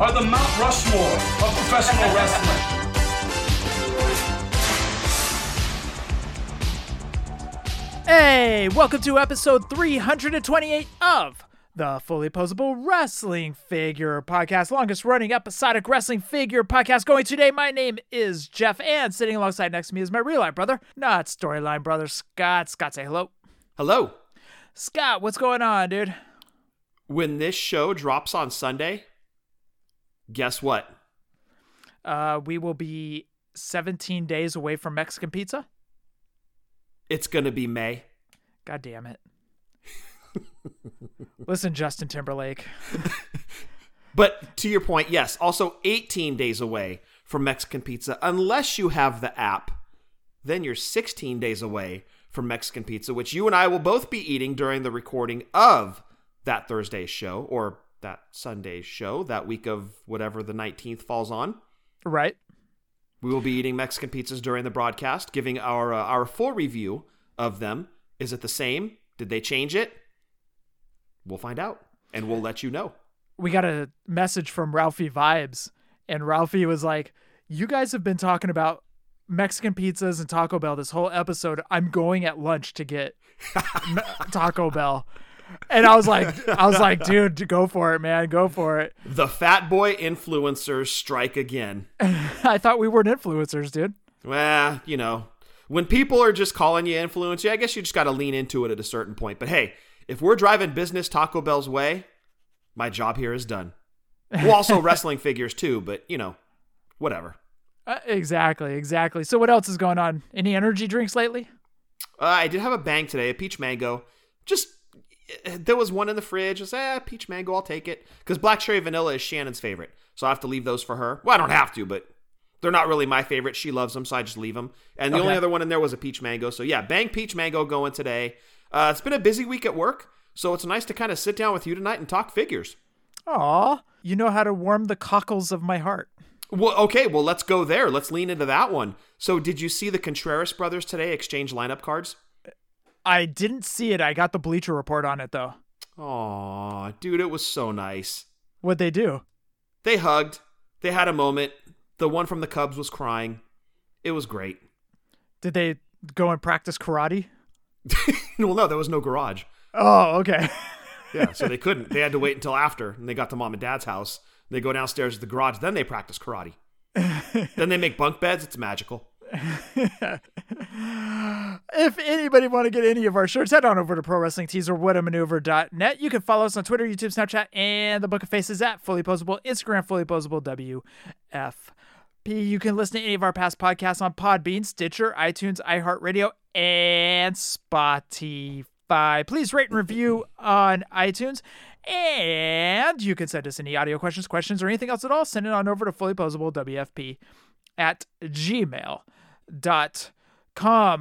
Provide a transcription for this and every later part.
are the Mount Rushmore of professional wrestling. Hey, welcome to episode 328 of the Fully Posable Wrestling Figure Podcast, longest running episodic wrestling figure podcast going today. My name is Jeff, and sitting alongside next to me is my real life brother, not storyline brother, Scott. Scott, say hello. Hello. Scott, what's going on, dude? When this show drops on Sunday, guess what? Uh, we will be 17 days away from Mexican pizza. It's going to be May. God damn it. Listen, Justin Timberlake. But to your point, yes, also 18 days away from Mexican pizza. Unless you have the app, then you're 16 days away from Mexican pizza, which you and I will both be eating during the recording of that Thursday's show or that Sunday's show, that week of whatever the 19th falls on. Right? We will be eating Mexican pizzas during the broadcast, giving our uh, our full review of them. Is it the same? Did they change it? We'll find out, and we'll let you know. we got a message from Ralphie Vibes, and Ralphie was like, "You guys have been talking about Mexican pizzas and Taco Bell this whole episode. I'm going at lunch to get Taco Bell." And I was like, I was like, dude, go for it, man, go for it. The fat boy influencers strike again. I thought we weren't influencers, dude. Well, you know, when people are just calling you influencer, I guess you just got to lean into it at a certain point. But hey, if we're driving business Taco Bell's way, my job here is done. Well, also wrestling figures too, but you know, whatever. Uh, exactly, exactly. So what else is going on? Any energy drinks lately? Uh, I did have a bang today, a peach mango. Just there was one in the fridge. I said, eh, peach mango, I'll take it because black cherry vanilla is Shannon's favorite, so I have to leave those for her. Well, I don't have to, but they're not really my favorite. She loves them, so I just leave them. And the only other one in there was a peach mango. So yeah, bang peach mango going today. Uh, it's been a busy week at work, so it's nice to kind of sit down with you tonight and talk figures. Aw, you know how to warm the cockles of my heart. Well, okay, well let's go there. Let's lean into that one. So, did you see the Contreras brothers today exchange lineup cards? I didn't see it. I got the Bleacher Report on it though. Aw, dude, it was so nice. What'd they do? They hugged. They had a moment. The one from the Cubs was crying. It was great. Did they go and practice karate? well, no, there was no garage. Oh, okay. Yeah, so they couldn't. They had to wait until after, and they got to mom and dad's house. They go downstairs to the garage. Then they practice karate. then they make bunk beds. It's magical. if anybody want to get any of our shirts, head on over to Pro Wrestling Tees or whatamaneuver.net. You can follow us on Twitter, YouTube, Snapchat, and the Book of Faces at Fully Posable, Instagram, Fully Posable WFP. You can listen to any of our past podcasts on Podbean, Stitcher, iTunes, iHeartRadio, and Spotify. Please rate and review on iTunes. And you can send us any audio questions, questions, or anything else at all. Send it on over to Fully Posable fullyposablewfp at gmail.com.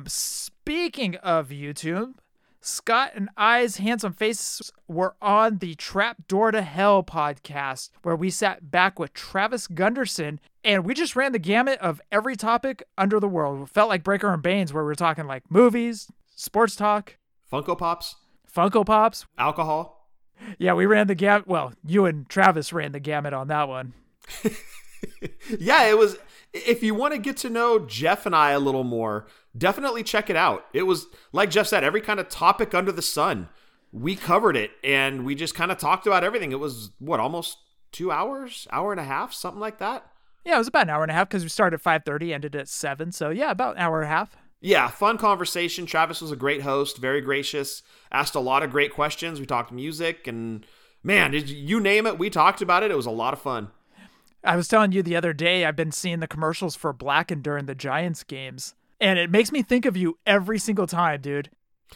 Speaking of YouTube, Scott and I's handsome faces were on the Trap Door to Hell podcast, where we sat back with Travis Gunderson and we just ran the gamut of every topic under the world. It felt like Breaker and Baines, where we were talking like movies, sports talk, Funko Pops, Funko Pops. alcohol. Yeah, we ran the gamut. Well, you and Travis ran the gamut on that one. Yeah, it was. If you want to get to know Jeff and I a little more, definitely check it out. It was, like Jeff said, every kind of topic under the sun. We covered it and we just kind of talked about everything. It was, what, almost two hours, hour and a half, something like that? Yeah, it was about an hour and a half because we started at 5.30, ended at 7. So, yeah, about an hour and a half. Yeah, fun conversation. Travis was a great host, very gracious, asked a lot of great questions. We talked music and man, did you name it, we talked about it. It was a lot of fun. I was telling you the other day, I've been seeing the commercials for Blackened during the Giants games, and it makes me think of you every single time, dude.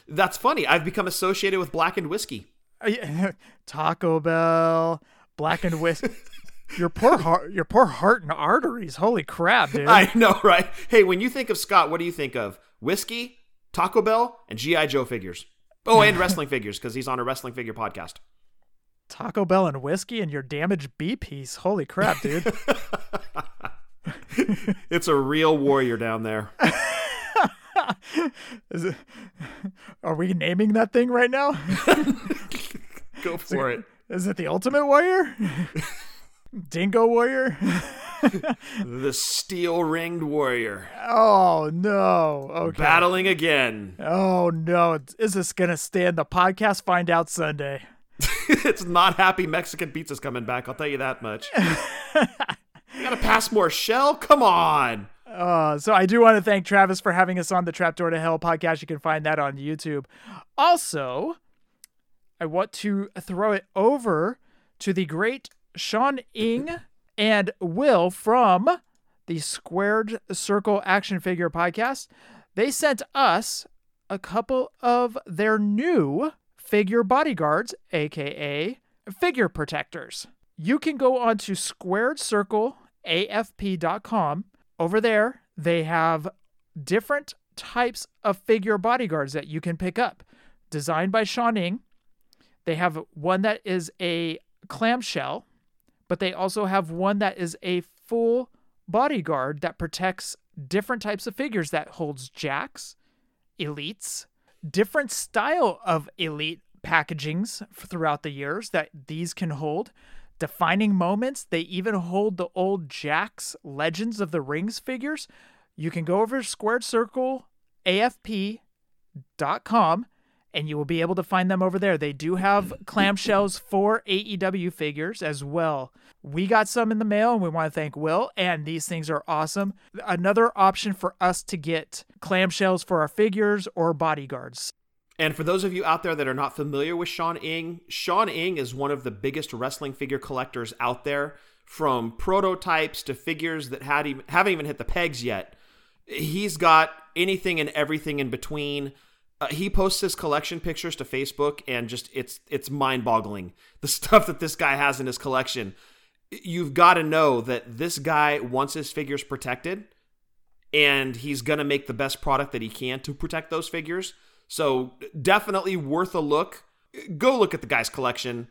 That's funny. I've become associated with blackened whiskey. Uh, Taco Bell, Blackened whiskey. Your poor heart, your poor heart and arteries. Holy crap, dude! I know, right? Hey, when you think of Scott, what do you think of? Whiskey, Taco Bell, and GI Joe figures. Oh, and wrestling figures because he's on a wrestling figure podcast. Taco Bell and whiskey and your damaged B piece. Holy crap, dude! It's a real warrior down there. Is it, are we naming that thing right now? Go for it. Is it the Ultimate Warrior? Dingo Warrior? The steel ringed warrior Oh no! Okay. battling again. Oh no! Is this gonna stand the podcast? Find out Sunday. it's not happy Mexican pizza's coming back. I'll tell you that much. you gotta pass more shell. Come on. Uh, so I do want to thank Travis for having us on the Trapdoor to Hell podcast. You can find that on YouTube. Also, I want to throw it over to the great Sean Ing and Will from the Squared Circle Action Figure podcast. They sent us a couple of their new figure bodyguards, aka figure protectors. You can go on to squaredcircleafp.com. Over there, they have different types of figure bodyguards that you can pick up, designed by Sean Ing. They have one that is a clamshell, but they also have one that is a full bodyguard that protects different types of figures that holds Jakks, elites, different style of elite packagings throughout the years that these can hold. Defining moments, they even hold the old Jakks Legends of the Rings figures. You can go over to Squared Circle AFP.com and you will be able to find them over there. They do have mm. clamshells for AEW figures as well. We got some in the mail and we want to thank Will, and these things are awesome. Another option for us to get clamshells for our figures or bodyguards. And for those of you out there that are not familiar with Sean Ing, Sean Ing is one of the biggest wrestling figure collectors out there. From prototypes to figures that had even, haven't even hit the pegs yet, he's got anything and everything in between. Uh, he posts his collection pictures to Facebook, and just it's it's mind boggling the stuff that this guy has in his collection. You've got to know that this guy wants his figures protected, and he's gonna make the best product that he can to protect those figures. So definitely worth a look. Go look at the guy's collection.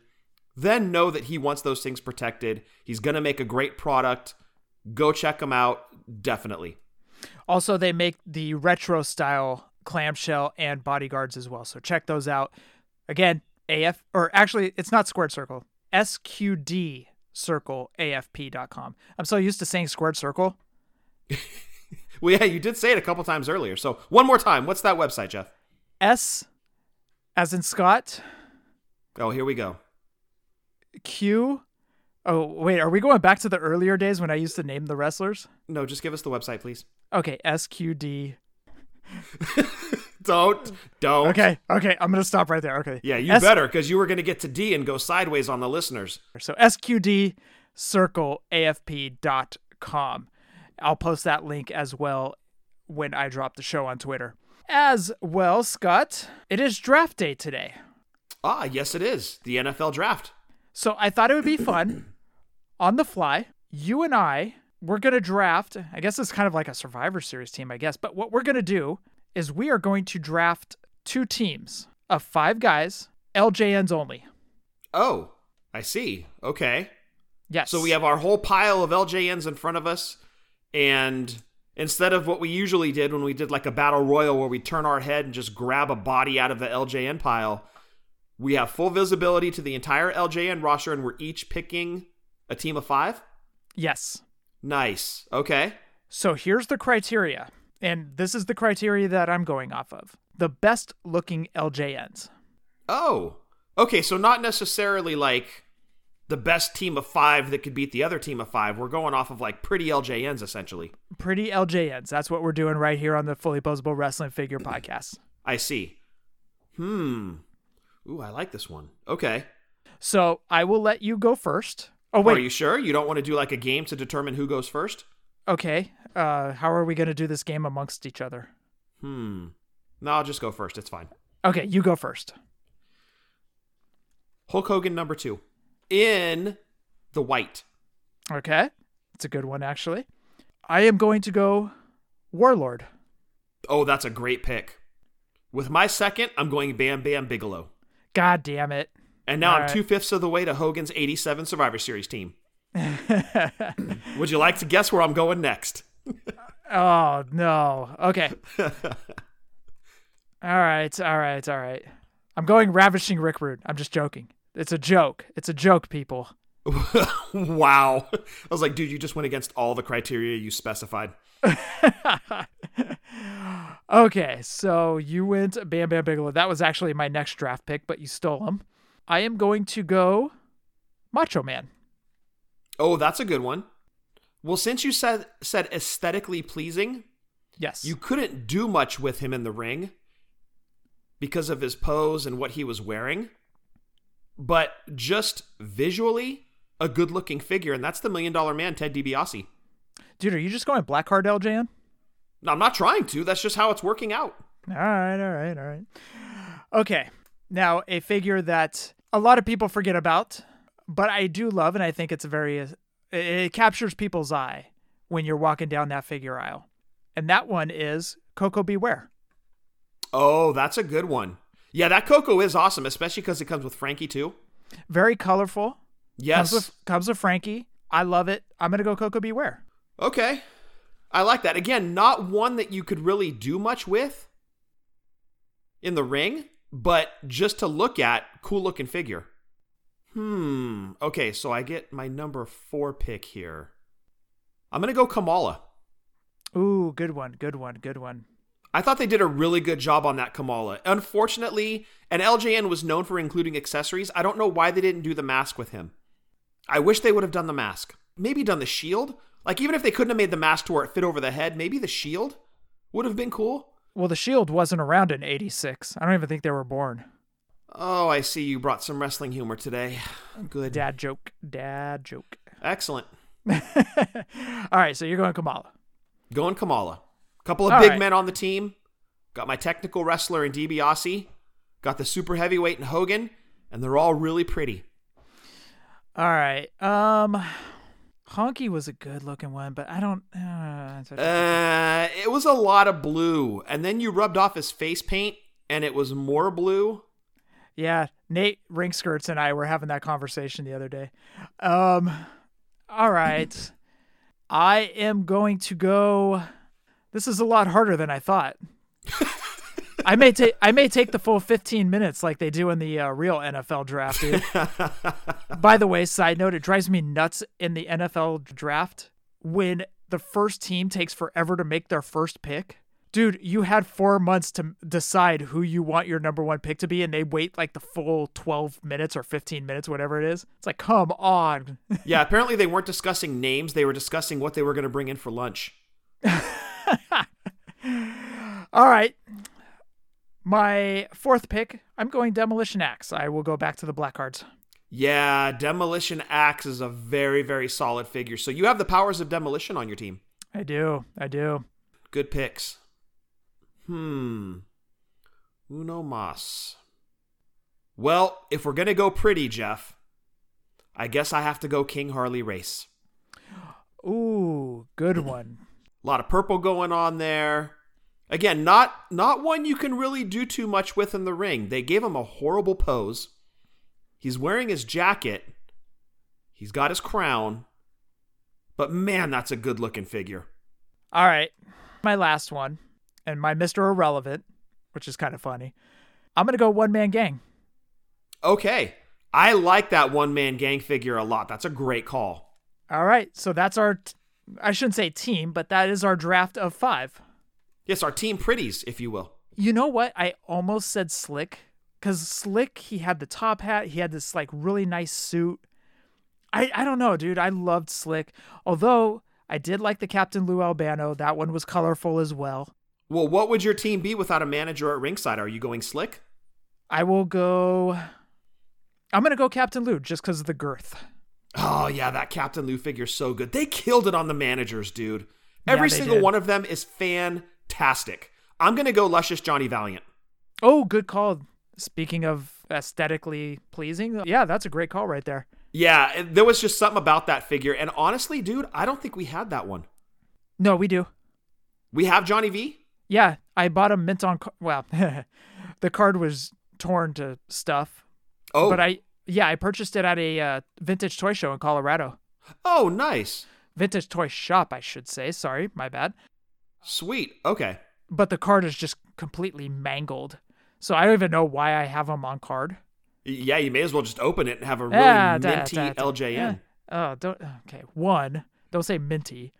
Then know that he wants those things protected. He's to make a great product. Go check him out. Definitely. Also, they make the retro style clamshell and bodyguards as well. So check those out. Again, AF, or actually, it's not Squared Circle, SQD Circle AFP.com. I'm so used to saying Squared Circle. Well, yeah, you did say it a couple times earlier. So one more time. What's that website, Jeff? S as in Scott, Oh, here we go. Q. Oh, wait, are we going back to the earlier days when I used to name the wrestlers? No, just give us the website, please. Okay, SQD. Don't. Don't. Okay, okay, I'm going to stop right there. Okay. Yeah, you S- better, because you were going to get to D and go sideways on the listeners. So SQD circle AFP.com. I'll post that link as well when I drop the show on Twitter. As well, Scott, it is draft day today. Ah, yes, it is. The NFL draft. So I thought it would be fun on the fly. You and I, we're going to draft. I guess it's kind of like a Survivor Series team, I guess. But what we're going to do is we are going to draft two teams of five guys, LJNs only. Oh, I see. Okay. Yes. So we have our whole pile of LJNs in front of us, and instead of what we usually did when we did like a battle royal where we turn our head and just grab a body out of the LJN pile, we have full visibility to the entire LJN roster, and we're each picking a team of five. Yes. Nice. Okay. So here's the criteria, and this is the criteria that I'm going off of the best looking LJNs. Oh. Okay. So not necessarily like the best team of five that could beat the other team of five. We're going off of like pretty LJNs essentially. Pretty LJNs. That's what we're doing right here on the Fully Posable Wrestling Figure Podcast. I see. Hmm. Ooh, I like this one. Okay. So I will let you go first. Oh, wait, Are you sure you don't want to do like a game to determine who goes first? Okay. Uh, how are we going to do this game amongst each other? Hmm. No, I'll just go first. It's fine. Okay, you go first. Hulk Hogan number two in the white. Okay. It's a good one, actually. I am going to go Warlord. Oh, that's a great pick. With my second, I'm going Bam Bam Bigelow. God damn it. And now All I'm right. two fifths of the way to Hogan's 87 Survivor Series team. Would you like to guess where I'm going next? Oh, no. Okay. all right. All right. All right. I'm going Ravishing Rick Rude. I'm just joking. It's a joke. It's a joke, people. wow. I was like, dude, you just went against all the criteria you specified. Okay, so you went Bam Bam Bigelow. That was actually my next draft pick, but you stole him. I am going to go Macho Man. Oh, that's a good one. Well, since you said said aesthetically pleasing, Yes. you couldn't do much with him in the ring because of his pose and what he was wearing. But just visually, a good looking figure, and that's the million dollar man, Ted DiBiase. Dude, are you just going Black Card LJN? No, I'm not trying to. That's just how it's working out. All right, all right, all right. Okay. Now, a figure that a lot of people forget about, but I do love, and I think it's a very, it, it captures people's eye when you're walking down that figure aisle. And that one is Koko B. Ware. Oh, that's a good one. Yeah, that Koko is awesome, especially because it comes with Frankie too. Very colorful. Yes. Comes with, comes with Frankie. I love it. I'm going to go Koko B. Ware. Okay. I like that. Again, not one that you could really do much with in the ring, but just to look at, cool looking figure. Hmm. Okay, so I get my number four pick here. I'm going to go Kamala. Ooh, good one, good one, good one. I thought they did a really good job on that Kamala. Unfortunately, and LJN was known for including accessories. I don't know why they didn't do the mask with him. I wish they would have done the mask. Maybe done the shield. Like even if they couldn't have made the mask to where it fit over the head, maybe the shield would have been cool. Well, the Shield wasn't around in 86. I don't even think they were born. Oh, I see you brought some wrestling humor today. Good. Dad joke. Dad joke. Excellent. All right, so you're going Kamala. Going Kamala. Couple of All big right. men on the team. Got my technical wrestler in DiBiase. Got the super heavyweight in Hogan, and they're all really pretty. All right. Um Honky was a good looking one, but I don't uh, Uh, it was a lot of blue, and then you rubbed off his face paint, and it was more blue. Yeah, Nate Ringskirts and I were having that conversation the other day. Um all right. I am going to go This is a lot harder than I thought. I may take I may take the full 15 minutes like they do in the uh, real NFL draft, dude. By the way, side note, it drives me nuts in the NFL draft when the first team takes forever to make their first pick. Dude, you had four months to decide who you want your number one pick to be, and they wait like the full 12 minutes or 15 minutes, whatever it is. It's like, come on. Yeah, apparently they weren't discussing names; they were discussing what they were going to bring in for lunch. All right. My fourth pick, I'm going Demolition Axe. I will go back to the black cards. Yeah, Demolition Axe is a very, very solid figure. So you have the powers of demolition on your team. I do. I do. Good picks. Hmm. Uno mas. Well, if we're gonna go pretty, Jeff, I guess I have to go King Harley Race. Ooh, good one. A lot of purple going on there. Again, not not one you can really do too much with in the ring. They gave him a horrible pose. He's wearing his jacket. He's got his crown. But man, that's a good looking figure. All right. My last one, and my Mr. Irrelevant, which is kind of funny. I'm going to go one man gang. Okay. I like that one man gang figure a lot. That's a great call. All right. So that's our, t- I shouldn't say team, but that is our draft of five. Yes, our team pretties, if you will. You know what? I almost said Slick because Slick, he had the top hat, he had this like really nice suit. I, I don't know, dude. I loved Slick. Although I did like the Captain Lou Albano. That one was colorful as well. Well, what would your team be without a manager at ringside? Are you going slick? I will go. I'm going to go Captain Lou just because of the girth. Oh, yeah, that Captain Lou figure's so good. They killed it on the managers, dude. Every they single did. one of them is fantastic. I'm going to go Luscious Johnny Valiant. Oh, good call. Speaking of aesthetically pleasing, yeah, that's a great call right there. Yeah, there was just something about that figure. And honestly, dude, I don't think we had that one. No, we do. We have Johnny V? Yeah, I bought a mint on. Well, the card was torn to stuff, Oh, but I yeah I purchased it at a uh, vintage toy show in Colorado. oh, nice. Vintage toy shop, I should say. Sorry, my bad. Sweet. Okay. But the card is just completely mangled, so I don't even know why I have them on card. Yeah, you may as well just open it and have a really Ah, da- minty da- da- LJN. eh. Oh, don't. Okay, one, don't say minty.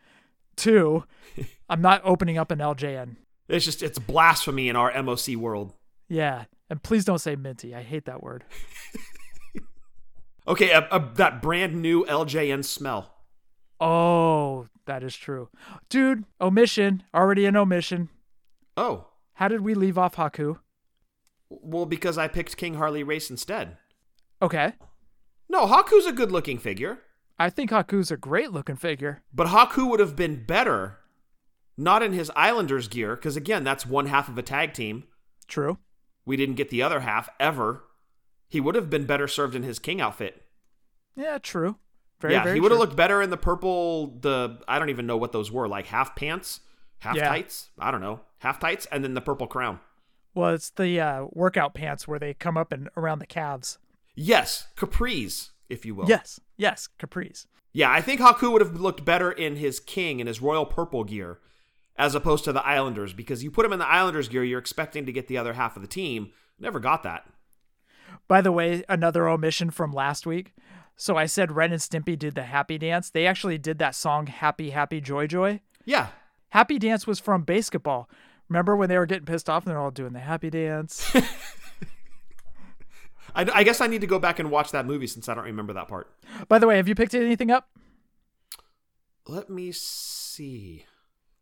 Two, I'm not opening up an LJN. It's just it's blasphemy in our MOC world. Yeah, and please don't say minty. I hate that word. Okay, a, a, that brand new LJN smell. Oh, that is true, dude. Omission, already an omission. Oh, How did we leave off Haku? well, because I picked King Harley Race instead. Okay, No, Haku's a good looking figure, I think Haku's a great looking figure. but Haku would have been better not in his Islanders gear, because again, that's one half of a tag team. True. We didn't get the other half ever. He would have been better served in his King outfit. Yeah, true. Very, yeah, very he would have looked better in the purple. The I don't even know what those were, like half pants, half Yeah. tights. I don't know, half tights, and then the purple crown. Well, it's the uh, workout pants where they come up and around the calves. Yes, capris, if you will. Yes, yes, capris. Yeah, I think Haku would have looked better in his king and his royal purple gear as opposed to the Islanders because you put him in the Islanders gear, you're expecting to get the other half of the team. Never got that. By the way, another omission from last week. So I said Ren and Stimpy did the happy dance. They actually did that song Happy Happy Joy Joy. Yeah. Happy dance was from basketball. Remember when they were getting pissed off and they're all doing the happy dance? I, I guess I need to go back and watch that movie since I don't remember that part. By the way, have you picked anything up? Let me see.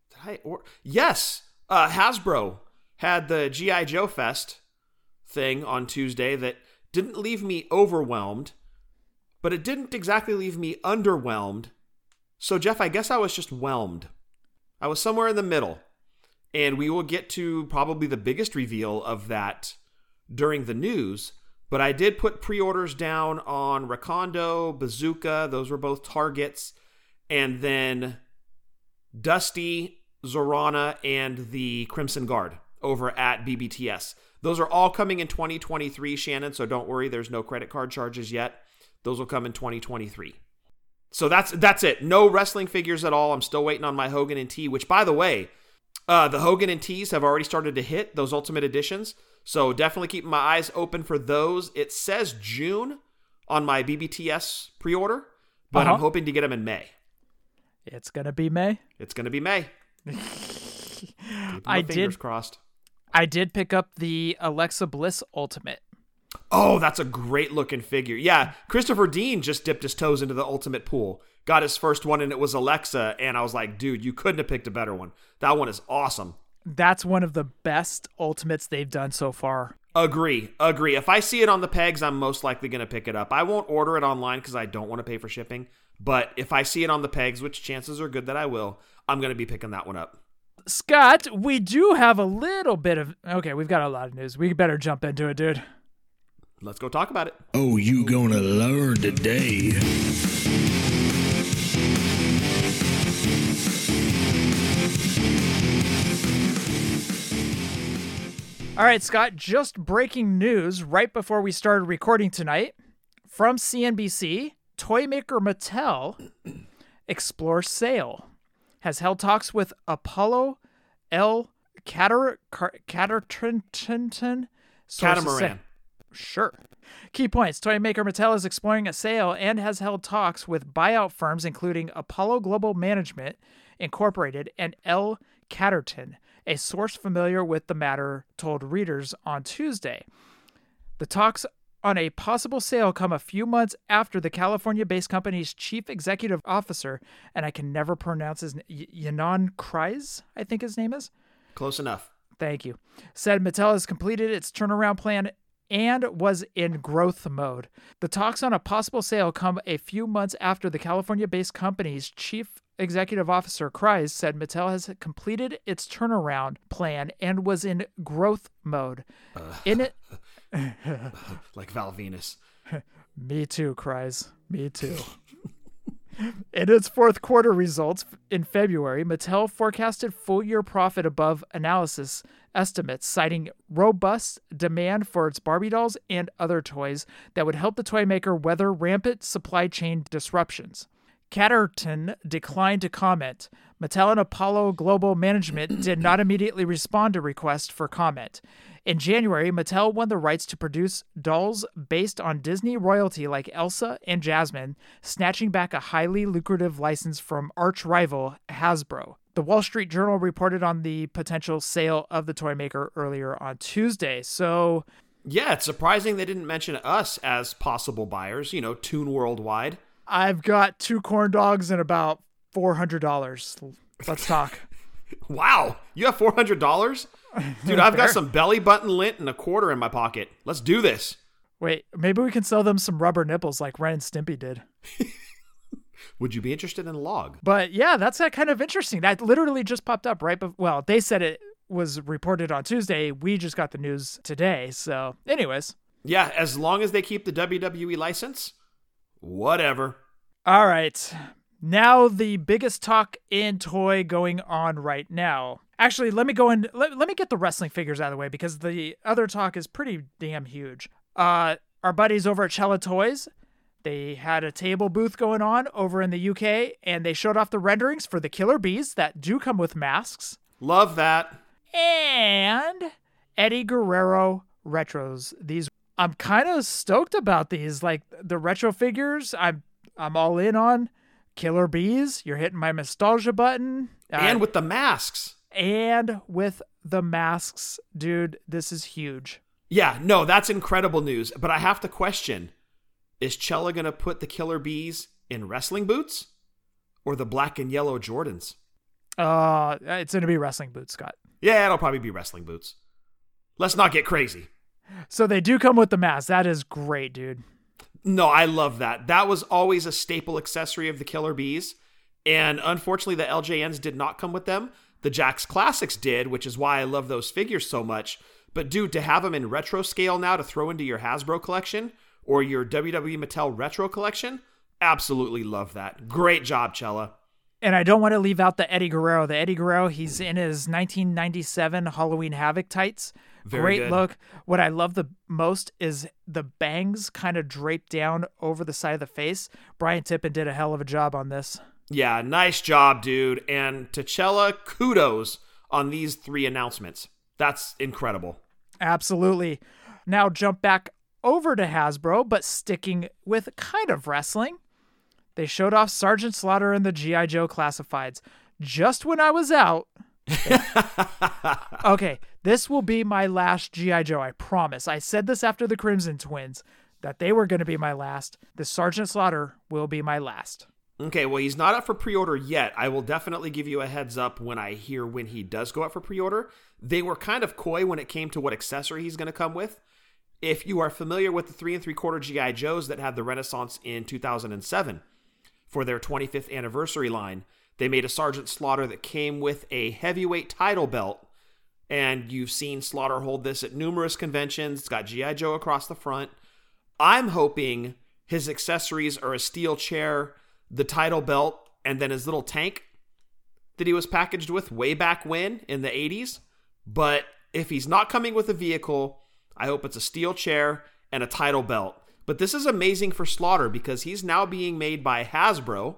Did I or yes, uh, Hasbro had the GI Joe Fest thing on Tuesday that didn't leave me overwhelmed, but it didn't exactly leave me underwhelmed. So Jeff, I guess I was just whelmed. I was somewhere in the middle, and we will get to probably the biggest reveal of that during the news. But I did put pre-orders down on Recondo, Bazooka. Those were both targets and then Dusty, Zarana, and the Crimson Guard over at BBTS. Those are all coming in 2023, Shannon, so don't worry, there's no credit card charges yet. Those will come in 2023. So that's that's it. No wrestling figures at all. I'm still waiting on my Hogan and T, which by the way, uh, the Hogan and T's have already started to hit those Ultimate Editions. So definitely keeping my eyes open for those. It says June on my BBTS pre-order, but Uh-huh. I'm hoping to get them in May. It's gonna be May. It's going to be May. I fingers did- crossed. I did pick up the Alexa Bliss Ultimate. Oh, that's a great looking figure. Yeah, Christopher Dean just dipped his toes into the ultimate pool. Got his first one, and it was Alexa. And I was like, dude, you couldn't have picked a better one. That one is awesome. That's one of the best Ultimates they've done so far. Agree, agree. If I see it on the pegs, I'm most likely going to pick it up. I won't order it online because I don't want to pay for shipping. But if I see it on the pegs, which chances are good that I will, I'm going to be picking that one up. Scott, we do have a little bit of. Okay, we've got a lot of news. We better jump into it, dude. Let's go talk about it. Oh, you gonna learn today. All right, Scott, just breaking news right before we started recording tonight from CNBC toy maker Mattel explore sale. Has held talks with Apollo L. Cater Caterton Catamaran. Sure. Key points Toy maker Mattel is exploring a sale and has held talks with buyout firms including Apollo Global Management Incorporated and L. Catterton, a source familiar with the matter told readers on Tuesday. The talks on a possible sale come a few months after the California based company's chief executive officer, and I can never pronounce his name, Ynon Kreiz, I think his name is. Close enough. Thank you. Said Mattel has completed its turnaround plan and was in growth mode. The talks on a possible sale come a few months after the California based company's chief executive officer, Kreiz, said Mattel has completed its turnaround plan and was in growth mode. In it, Like Val Venis. Me too, cries. Me too. In its fourth quarter results in February, Mattel forecasted full year profit above analysis estimates, citing robust demand for its Barbie dolls and other toys that would help the toy maker weather rampant supply chain disruptions. Catterton declined to comment. Mattel and Apollo Global Management did not immediately respond to requests for comment. In January, Mattel won the rights to produce dolls based on Disney royalty like Elsa and Jasmine, snatching back a highly lucrative license from arch rival Hasbro. The Wall Street Journal reported on the potential sale of the toy maker earlier on Tuesday. So, Yeah, it's surprising they didn't mention us as possible buyers, you know, Toon Worldwide. I've got two corn dogs and about $400. Let's talk. Wow, you have $400? Dude, I've got some belly button lint and a quarter in my pocket. Let's do this. Wait, maybe we can sell them some rubber nipples like Ren and Stimpy did. Would you be interested in a log? But yeah, that's kind of interesting. That literally just popped up right before. Well, they said it was reported on Tuesday. We just got the news today. So, anyways. Yeah, as long as they keep the WWE license, whatever. All right. Now, the biggest talk in toy going on right now. Actually, let me go and let, let me get the wrestling figures out of the way because the other talk is pretty damn huge. Uh, our buddies over at Chella Toys, they had a table booth going on over in the UK and they showed off the renderings for the killer bees that do come with masks. Love that. And Eddie Guerrero retros. These I'm kind of stoked about these. Like the retro figures, I'm I'm all in on. Killer bees, you're hitting my nostalgia button. Uh, and with the masks. and with the masks, dude, this is huge. Yeah, no, that's incredible news. But I have to question is Chella going to put the killer bees in wrestling boots or the black and yellow Jordans? Uh, it's gonna be wrestling boots, Scott. Yeah, it'll probably be wrestling boots. Let's not get crazy. So they do come with the mask. That is great, dude. No, I love that. That was always a staple accessory of the Killer Bees. And unfortunately, the LJNs did not come with them. The Jakks Classics did, which is why I love those figures so much. But dude, to have them in retro scale now to throw into your Hasbro collection or your WWE Mattel retro collection, absolutely love that. Great job, Chella. And I don't want to leave out the Eddie Guerrero. The Eddie Guerrero, he's in his 1997 Halloween Havoc tights. Very Great good. look. What I love the most is the bangs kind of draped down over the side of the face. Brian Tippin did a hell of a job on this. Yeah, nice job, dude. And to Chella, kudos on these three announcements. That's incredible. Absolutely. Now jump back over to Hasbro, but sticking with kind of wrestling. They showed off Sergeant Slaughter and the G.I. Joe classifieds. Just when I was out. okay, this will be my last G.I. Joe, I promise. I said this after the Crimson Twins that they were going to be my last. The Sergeant Slaughter will be my last. Okay, well, he's not up for pre order yet. I will definitely give you a heads up when I hear when he does go up for pre order. They were kind of coy when it came to what accessory he's going to come with. If you are familiar with the three and three quarter GI Joes that had the Renaissance in 2007 for their 25th anniversary line, they made a Sergeant Slaughter that came with a heavyweight title belt. And you've seen Slaughter hold this at numerous conventions. It's got GI Joe across the front. I'm hoping his accessories are a steel chair, the title belt, and then his little tank that he was packaged with way back when in the 80s. But if he's not coming with a vehicle, I hope it's a steel chair and a title belt. But this is amazing for Slaughter because he's now being made by Hasbro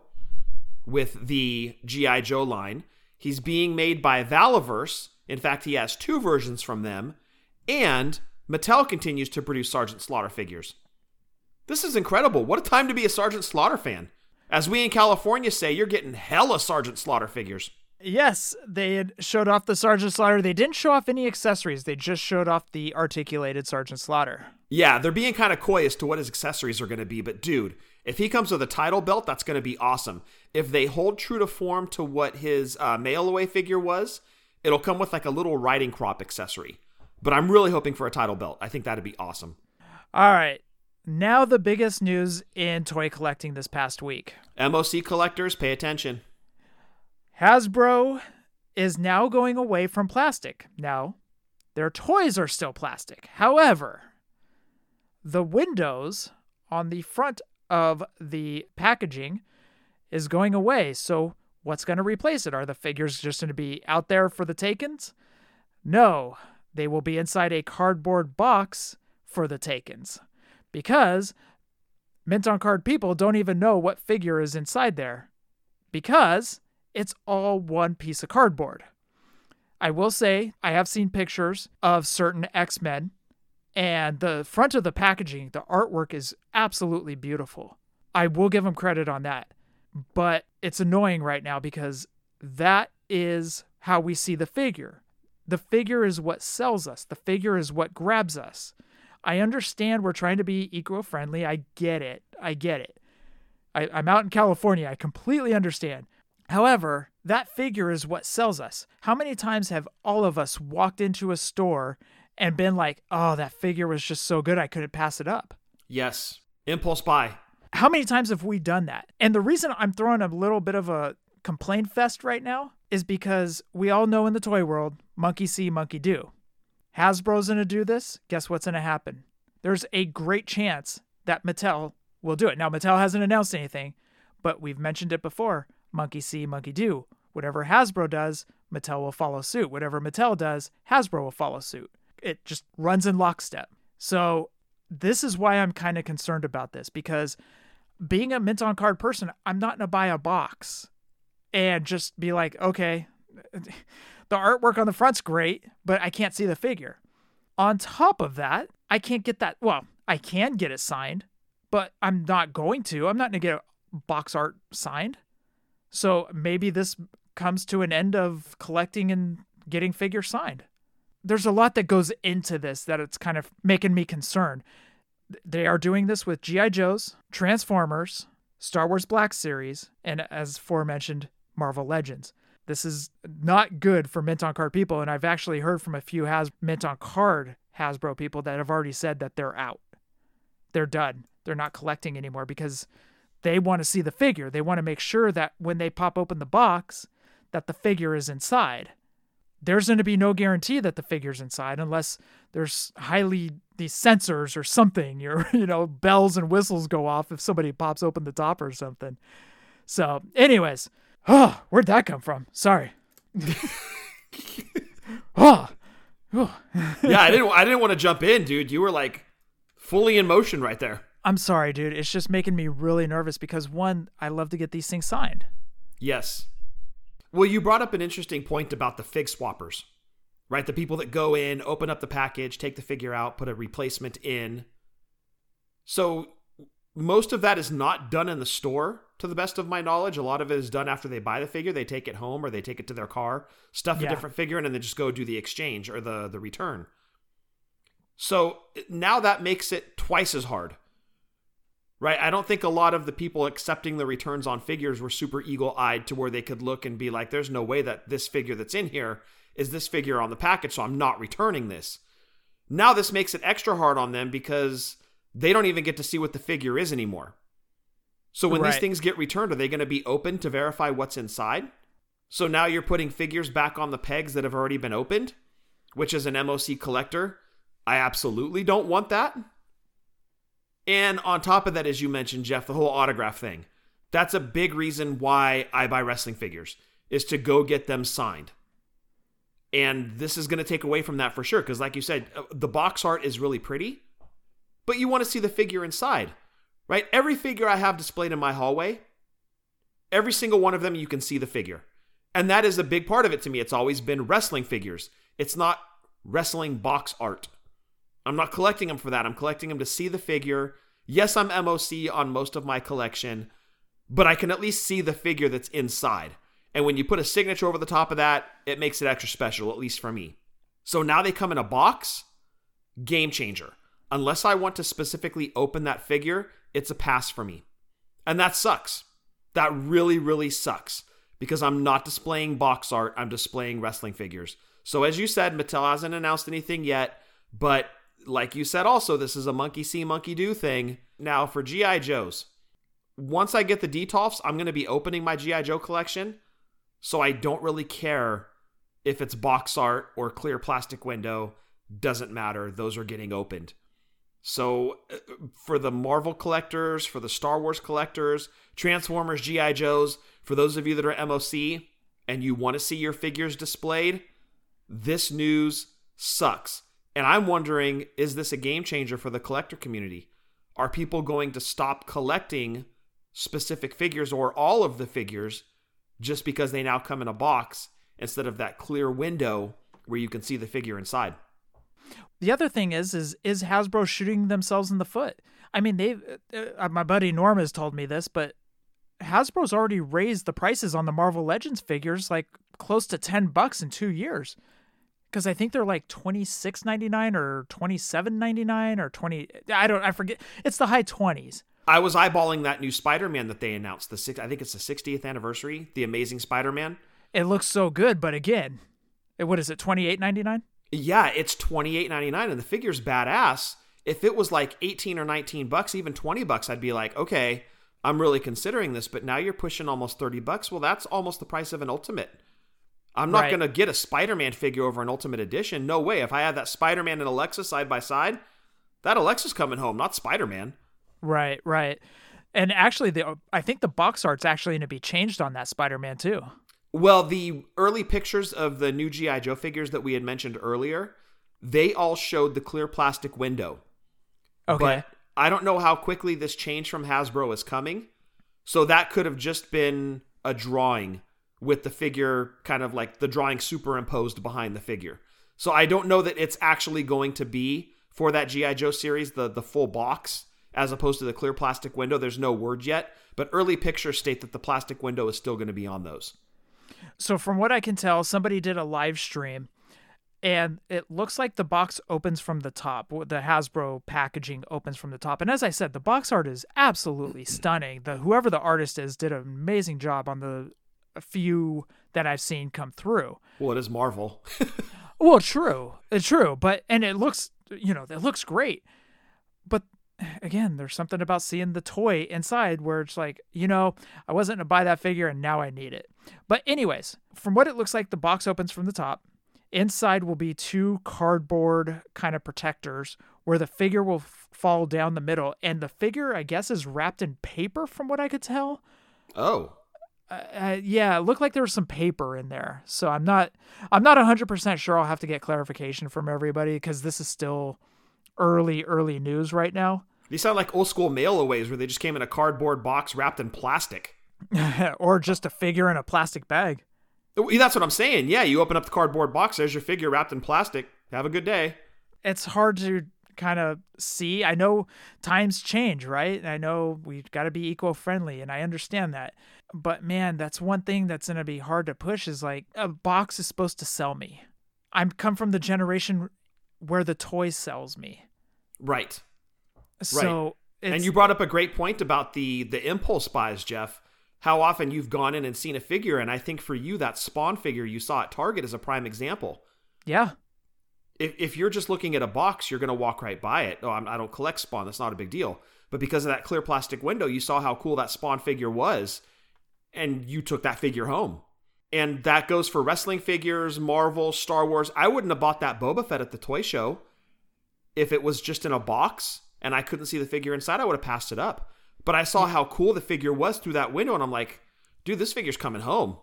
with the G.I. Joe line. He's being made by Valaverse. In fact, he has two versions from them. And Mattel continues to produce Sergeant Slaughter figures. This is incredible. What a time to be a Sergeant Slaughter fan. As we in California say, you're getting hella Sergeant Slaughter figures. Yes, they had showed off the Sergeant Slaughter. They didn't show off any accessories. They just showed off the articulated Sergeant Slaughter. Yeah, they're being kind of coy as to what his accessories are going to be, but dude, if he comes with a title belt, that's going to be awesome. If they hold true to form to what his uh, mail away figure was, it'll come with like a little riding crop accessory. But I'm really hoping for a title belt. I think that'd be awesome. All right. Now the biggest news in toy collecting this past week. MOC collectors, pay attention. Hasbro is now going away from plastic. Now, their toys are still plastic. However, the windows on the front of the packaging is going away. So, what's going to replace it? Are the figures just going to be out there for the takens? No, they will be inside a cardboard box for the takens because mint on card people don't even know what figure is inside there because it's all one piece of cardboard. I will say I have seen pictures of certain X-Men and the front of the packaging, the artwork is absolutely beautiful. I will give them credit on that. But it's annoying right now because that is how we see the figure. The figure is what sells us, the figure is what grabs us. I understand we're trying to be eco friendly. I get it. I get it. I, I'm out in California. I completely understand. However, that figure is what sells us. How many times have all of us walked into a store and been like, oh, that figure was just so good, I couldn't pass it up? Yes. Impulse buy. How many times have we done that? And the reason I'm throwing a little bit of a complaint fest right now is because we all know in the toy world, monkey see, monkey do. Hasbro's going to do this. Guess what's going to happen? There's a great chance that Mattel will do it. Now, Mattel hasn't announced anything, but we've mentioned it before monkey see, monkey do. Whatever Hasbro does, Mattel will follow suit. Whatever Mattel does, Hasbro will follow suit. It just runs in lockstep. So, this is why I'm kind of concerned about this because being a mint on card person, I'm not to buy a box and just be like, okay, the artwork on the front's great, but I can't see the figure. On top of that, I can't get that. Well, I can get it signed, but I'm not going to. I'm not to get a box art signed. So maybe this comes to an end of collecting and getting figures signed. There's a lot that goes into this that it's kind of making me concerned. They are doing this with G.I. Joe's, Transformers, Star Wars Black Series, and as aforementioned, Marvel Legends. This is not good for mint on card people, and I've actually heard from a few has mint on card Hasbro people that have already said that they're out. They're done. They're not collecting anymore because they want to see the figure. They want to make sure that when they pop open the box, that the figure is inside. There's going to be no guarantee that the figure's inside unless there's highly these sensors or something. Your you know bells and whistles go off if somebody pops open the top or something. So, anyways, oh, where'd that come from? Sorry. oh, oh. yeah, I didn't. I didn't want to jump in, dude. You were like fully in motion right there. I'm sorry, dude. It's just making me really nervous because one, I love to get these things signed. Yes. Well, you brought up an interesting point about the fig swappers, right? The people that go in, open up the package, take the figure out, put a replacement in. So most of that is not done in the store, to the best of my knowledge. A lot of it is done after they buy the figure. They take it home or they take it to their car, stuff yeah. a different figure, in, and then they just go do the exchange or the, the return. So now that makes it twice as hard right? I don't think a lot of the people accepting the returns on figures were super eagle eyed to where they could look and be like, there's no way that this figure that's in here is this figure on the package, so I'm not returning this. Now, this makes it extra hard on them because they don't even get to see what the figure is anymore. So, when right. these things get returned, are they going to be open to verify what's inside? So now you're putting figures back on the pegs that have already been opened, which as an MOC collector, I absolutely don't want that. And on top of that, as you mentioned, Jeff, the whole autograph thing. That's a big reason why I buy wrestling figures, is to go get them signed. And this is going to take away from that for sure. Because, like you said, uh, the box art is really pretty, but you want to see the figure inside, right? Every figure I have displayed in my hallway, every single one of them, you can see the figure. And that is a big part of it to me. It's always been wrestling figures, it's not wrestling box art. I'm not collecting them for that. I'm collecting them to see the figure. Yes, I'm MOC on most of my collection, but I can at least see the figure that's inside. And when you put a signature over the top of that, it makes it extra special, at least for me. So now they come in a box, game changer. Unless I want to specifically open that figure, it's a pass for me. And that sucks. That really, really sucks because I'm not displaying box art, I'm displaying wrestling figures. So, as you said, Mattel hasn't announced anything yet, but like you said also this is a monkey see monkey do thing now for gi joes once i get the detolfs i'm going to be opening my gi joe collection so i don't really care if it's box art or clear plastic window doesn't matter those are getting opened So, uh, for the Marvel collectors, for the Star Wars collectors, Transformers, G.I. Joes, for those of you that are MOC and you want to see your figures displayed, this news sucks. And I'm wondering is this a game changer for the collector community? Are people going to stop collecting specific figures or all of the figures just because they now come in a box instead of that clear window where you can see the figure inside? The other thing is, is is Hasbro shooting themselves in the foot? I mean, they, uh, my buddy Norm has told me this, but Hasbro's already raised the prices on the Marvel Legends figures like close to ten bucks in two years, because I think they're like twenty six ninety nine or twenty seven ninety nine or twenty. I don't, I forget. It's the high twenties. I was eyeballing that new Spider-Man that they announced. The six, I think it's the 60th anniversary. The Amazing Spider-Man. It looks so good, but again, what is it? Twenty eight ninety nine. Yeah, it's twenty eight ninety nine, and the figure's badass. If it was like eighteen or nineteen bucks, even twenty bucks, I'd be like, okay, I'm really considering this. But now you're pushing almost thirty bucks. Well, that's almost the price of an Ultimate. I'm not Right. gonna get a Spider-Man figure over an Ultimate Edition. No way. If I had that Spider-Man and Alexa side by side, that Alexa's coming home, not Spider-Man. Right, right. And actually, the I think the box art's actually going to be changed on that Spider Man too. Well, the early pictures of the new G.I. Joe figures that we had mentioned earlier, they all showed the clear plastic window. Okay. But I don't know how quickly this change from Hasbro is coming. So that could have just been a drawing with the figure kind of like the drawing superimposed behind the figure. So I don't know that it's actually going to be for that GI Joe series the the full box as opposed to the clear plastic window. There's no word yet, but early pictures state that the plastic window is still going to be on those. So from what I can tell, somebody did a live stream and it looks like the box opens from the top. The Hasbro packaging opens from the top. And as I said, the box art is absolutely stunning. The whoever the artist is did an amazing job on the few that I've seen come through. Well, it is Marvel. Well, true. It's true, but and it looks, you know, it looks great. But again, there's something about seeing the toy inside where it's like, you know, I wasn't to buy that figure and now I need it. But anyways, from what it looks like, the box opens from the top. Inside will be two cardboard kind of protectors where the figure will f- fall down the middle and the figure I guess is wrapped in paper from what I could tell oh. Uh, yeah, it looked like there was some paper in there. So I'm not I'm not 100% sure I'll have to get clarification from everybody cuz this is still early early news right now. These sound like old school mail-aways where they just came in a cardboard box wrapped in plastic. or just a figure in a plastic bag. Oh, That's what I'm saying. Yeah, you open up the cardboard box, there's your figure wrapped in plastic. Have a good day. It's hard to kind of see. I know times change, right? And I know we've got to be eco-friendly and I understand that. But man, that's one thing that's going to be hard to push is like a box is supposed to sell me. I'm come from the generation where the toy sells me. Right. So it's, and you brought up a great point about the the impulse buys, Jeff. How often you've gone in and seen a figure, and I think for you that Spawn figure you saw at Target is a prime example. yeah, If if you're just looking at a box, you're going to walk right by it. Oh, I'm, I don't collect Spawn. That's not a big deal. But because of that clear plastic window, you saw how cool that Spawn figure was, and you took that figure home. And that goes for wrestling figures, Marvel, Star Wars. I wouldn't have bought that Boba Fett at the toy show if it was just in a box and I couldn't see the figure inside. I would have passed it up. But I saw how cool the figure was through that window, and I'm like, dude, this figure's coming home.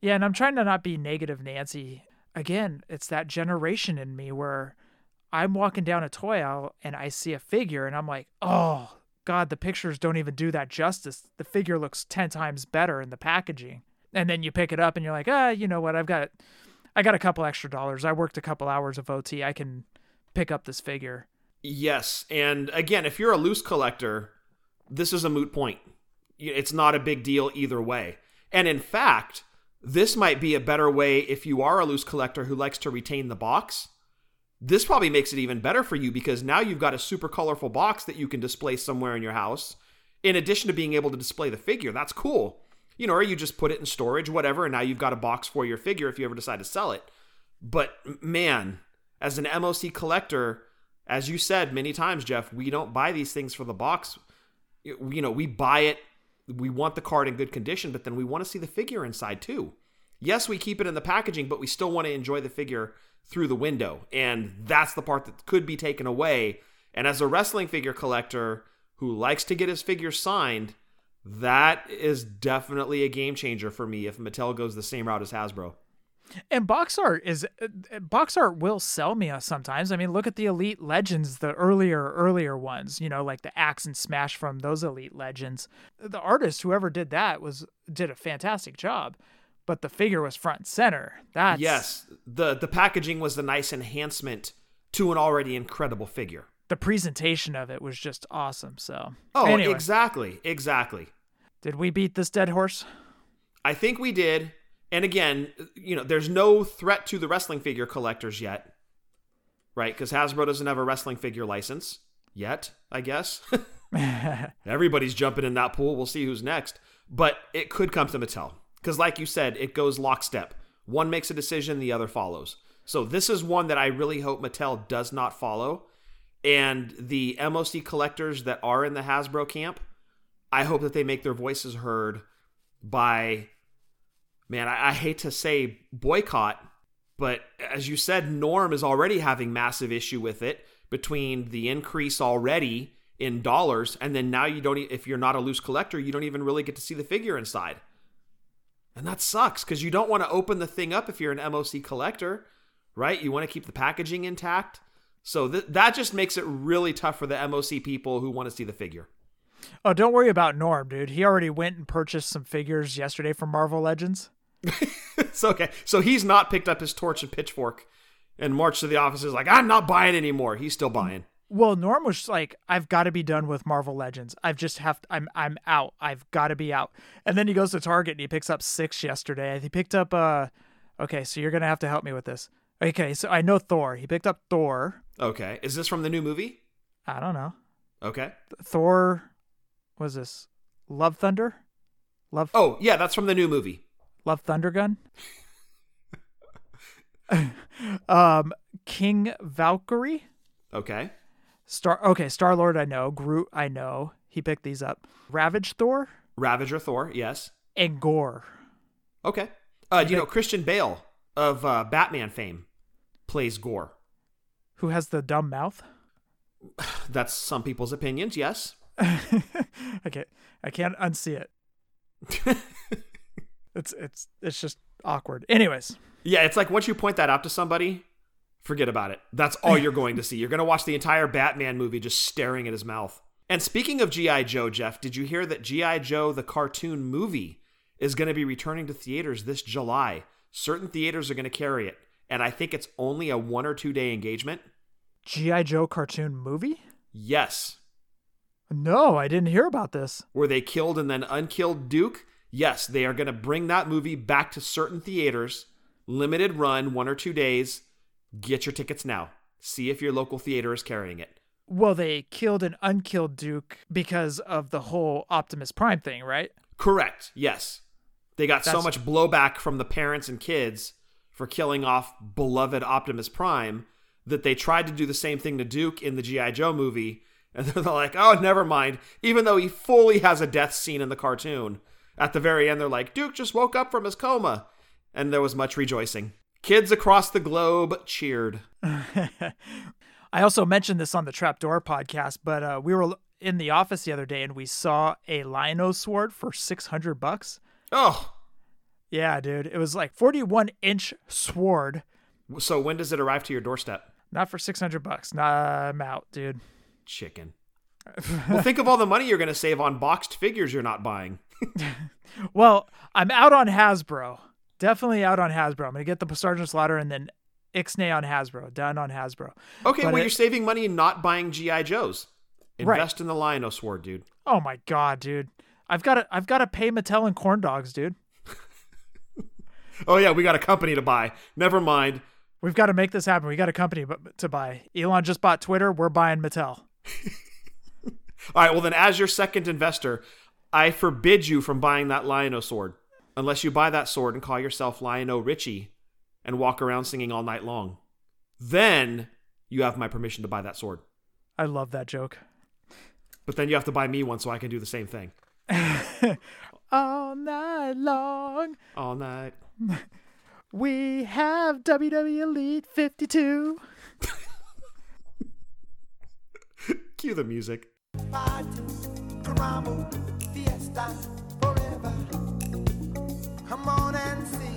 yeah, and I'm trying to not be negative, Nancy. Again, it's that generation in me where I'm walking down a toy aisle and I see a figure, and I'm like, oh God, the pictures don't even do that justice. The figure looks ten times better in the packaging. And then you pick it up and you're like, ah, you know what? I've got, I got a couple extra dollars. I worked a couple hours of OT. I can pick up this figure. Yes, and again, if you're a loose collector, this is a moot point. It's not a big deal either way. And in fact, this might be a better way if you are a loose collector who likes to retain the box. This probably makes it even better for you because now you've got a super colorful box that you can display somewhere in your house, in addition to being able to display the figure. That's cool. You know, or you just put it in storage, whatever, and now you've got a box for your figure if you ever decide to sell it. But man, as an MOC collector, as you said many times, Jeff, we don't buy these things for the box. You know, we buy it, we want the card in good condition, but then we want to see the figure inside too. Yes, we keep it in the packaging, but we still want to enjoy the figure through the window. And that's the part that could be taken away And as a wrestling figure collector who likes to get his figures signed, that is definitely a game changer for me if Mattel goes the same route as Hasbro. And box art is uh, box art will sell me sometimes. I mean, look at the Elite Legends, the earlier earlier ones. You know, like the Axe and Smash from those Elite Legends. The artist, whoever did that, was did a fantastic job. But the figure was front and center. That's Yes, the the packaging was the nice enhancement to an already incredible figure. the presentation of it was just awesome. So, Oh, anyway, exactly, exactly. did we beat this dead horse? I think we did. And again, you know, there's no threat to the wrestling figure collectors yet, right? Because Hasbro doesn't have a wrestling figure license yet, I guess. Everybody's jumping in that pool. We'll see who's next. But it could come to Mattel. Because, like you said, it goes lockstep. One makes a decision, the other follows. So, this is one that I really hope Mattel does not follow. And the MOC collectors that are in the Hasbro camp, I hope that they make their voices heard by, man, I, I hate to say boycott, but as you said, Norm is already having massive issue with it between the increase already in dollars, and then now you don't. If you're not a loose collector, you don't even really get to see the figure inside, and that sucks because you don't want to open the thing up if you're an MOC collector, right? You want to keep the packaging intact. So th- that just makes it really tough for the MOC people who want to see the figure. Oh, don't worry about Norm, dude. He already went and purchased some figures yesterday from Marvel Legends. It's okay. So he's not picked up his torch and pitchfork and marched to the office. Is like, I'm not buying anymore. He's still buying. Well, Norm was like, "I've got to be done with Marvel Legends. I've just have. To, I'm I'm out. I've got to be out." And then he goes to Target and he picks up six yesterday. He picked up uh, okay, so you're gonna have to help me with this. Okay, so I know Thor. He picked up Thor. Okay. Is this from the new movie? I don't know Okay. Thor. What is this? Love Thunder. Love Oh, yeah, that's from the new movie. Love Thunder Gun. um, King Valkyrie. Okay. Star. Okay, Star Lord. I know. Groot. I know. He picked these up. Ravage Thor Ravager Thor, yes. and Gorr. Okay. Uh, you know, Christian Bale of uh, Batman fame plays Gorr. Who has the dumb mouth? That's some people's opinions, yes. okay, I can't unsee it. it's it's it's just awkward. Anyways, Yeah, it's like once you point that out to somebody, forget about it. That's all you're going to see. You're going to watch the entire Batman movie just staring at his mouth. And speaking of G.I. Joe, Jeff, did you hear that G.I. Joe, the cartoon movie, is going to be returning to theaters this July? Certain theaters are going to carry it. And I think it's only a one or two day engagement. GI Joe cartoon movie? Yes. No, I didn't hear about this. Were they killed and then unkilled Duke. Yes, they are going to bring that movie back to certain theaters. Limited run, one or two days. Get your tickets now. See if your local theater is carrying it. Well, they killed and unkilled Duke because of the whole Optimus Prime thing, right? Correct. Yes. They got so much blowback from the parents and kids for killing off beloved Optimus Prime that they tried to do the same thing to Duke in the G.I. Joe movie. And they're like, oh, never mind. Even though he fully has a death scene in the cartoon, at the very end, they're like, Duke just woke up from his coma. And there was much rejoicing. Kids across the globe cheered. I also mentioned this on the Trapdoor podcast, but uh, we were in the office the other day and we saw a Lino sword for 600 bucks. Oh, Yeah, dude. It was like 41 inch sword, so when does it arrive to your doorstep? not for 600 bucks. Nah, I'm out, dude. Chicken. well, think of all the money you're going to save on boxed figures you're not buying. Well, I'm out on Hasbro. Definitely out on Hasbro. I'm going to get the Sergeant Slaughter and then Ixnay on Hasbro. Done on Hasbro. Okay, But well, it- you're saving money and not buying GI Joes. Right. Invest in the Lionel sword, dude. Oh my god, dude. I've got to I've got to pay Mattel and corn dogs, dude. Oh yeah, we got a company to buy. Never mind. We've got to make this happen. We got a company to buy. Elon just bought Twitter. We're buying Mattel. All right, well then, as your second investor, I forbid you from buying that Lionel sword unless you buy that sword and call yourself Lionel Richie and walk around singing all night long. Then you have my permission to buy that sword. I love that joke. But then you have to buy me one so I can do the same thing All night long, all night. we have WWE Elite 52. Cue the music. Party, caramba, fiesta, forever. Come on and sing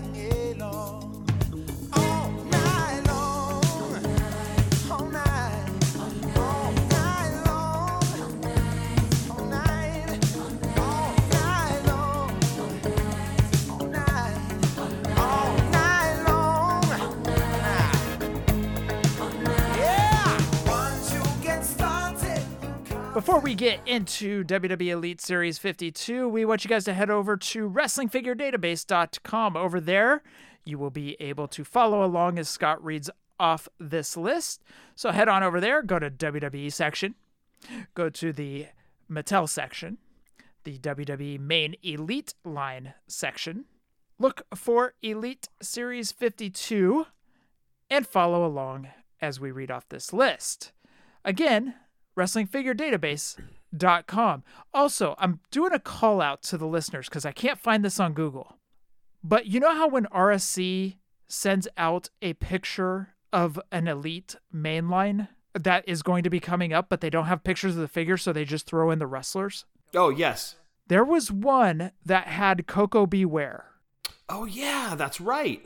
Before we get into WWE Elite Series 52, we want you guys to head over to WrestlingFigureDatabase.com. Over there, you will be able to follow along as Scott reads off this list. So head on over there, go to WWE section, go to the Mattel section, the WWE Main Elite line section. Look for Elite Series 52 and follow along as we read off this list. Again, WrestlingFigureDatabase.com. Also, I'm doing a call out to the listeners because I can't find this on Google. But you know how when RSC sends out a picture of an elite mainline that is going to be coming up, but they don't have pictures of the figure, so they just throw in the wrestlers? Oh, yes. There was one that had Koko B. Ware. Oh, yeah, that's right.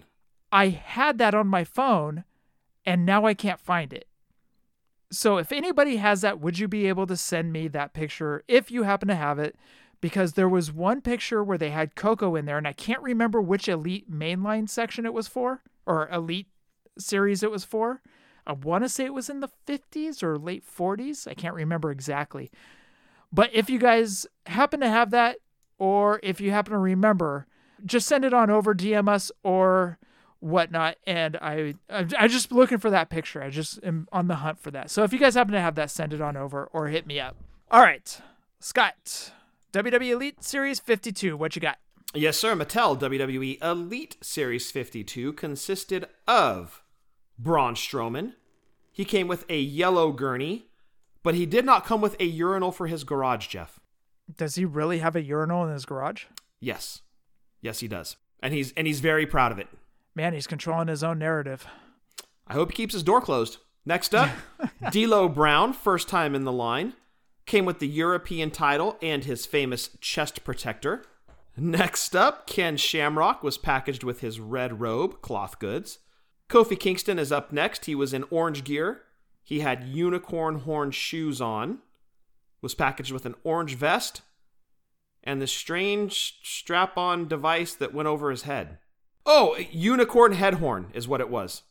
I had that on my phone and now I can't find it. So if anybody has that, would you be able to send me that picture if you happen to have it? Because there was one picture where they had Koko in there and I can't remember which elite mainline section it was for or elite series it was for. I want to say it was in the 50s or late 40s. I can't remember exactly. But if you guys happen to have that, or if you happen to remember, just send it on over, DM us or whatnot. And I, I'm just looking for that picture. I just am on the hunt for that. So if you guys happen to have that, send it on over or hit me up. All right, Scott, WWE Elite Series 52. What you got? Yes, sir. Mattel WWE Elite Series 52 consisted of Braun Strowman. He came with a yellow gurney, but he did not come with a urinal for his garage, Jeff. Does he really have a urinal in his garage? Yes. Yes, he does. And he's and he's very proud of it. Man, he's controlling his own narrative. I hope he keeps his door closed. Next up, D'Lo Brown, first time in the line, came with the European title and his famous chest protector. Next up, Ken Shamrock was packaged with his red robe, cloth goods. Kofi Kingston is up next. He was in orange gear. He had unicorn horn shoes on. Was packaged with an orange vest and the strange strap-on device that went over his head. Oh, unicorn head horn is what it was.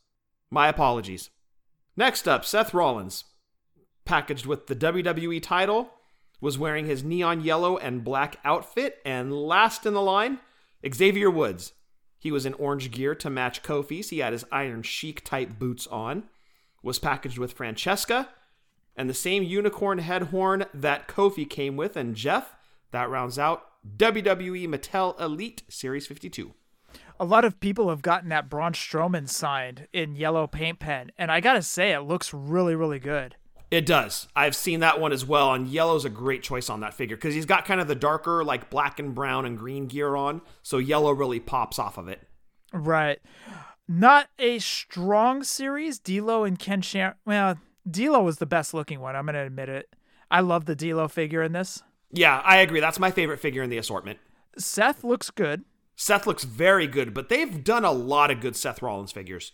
My apologies. Next up, Seth Rollins, packaged with the WWE title, was wearing his neon yellow and black outfit. And last in the line, Xavier Woods. He was in orange gear to match Kofi's. He had his Iron Sheik type boots on. Was packaged with Francesca and the same unicorn head horn that Kofi came with. And Jeff, that rounds out WWE Mattel Elite Series 52. A lot of people have gotten that Braun Strowman signed in yellow paint pen, and I gotta say, it looks really, really good. It does. I've seen that one as well, and yellow's a great choice on that figure because he's got kind of the darker, like black and brown and green gear on, so yellow really pops off of it. Right. Not a strong series. D'Lo and Ken Sham. Well, D'Lo was the best looking one. I'm gonna admit it. I love the D'Lo figure in this. Yeah, I agree. That's my favorite figure in the assortment. Seth looks good. Seth looks very good, but they've done a lot of good Seth Rollins figures.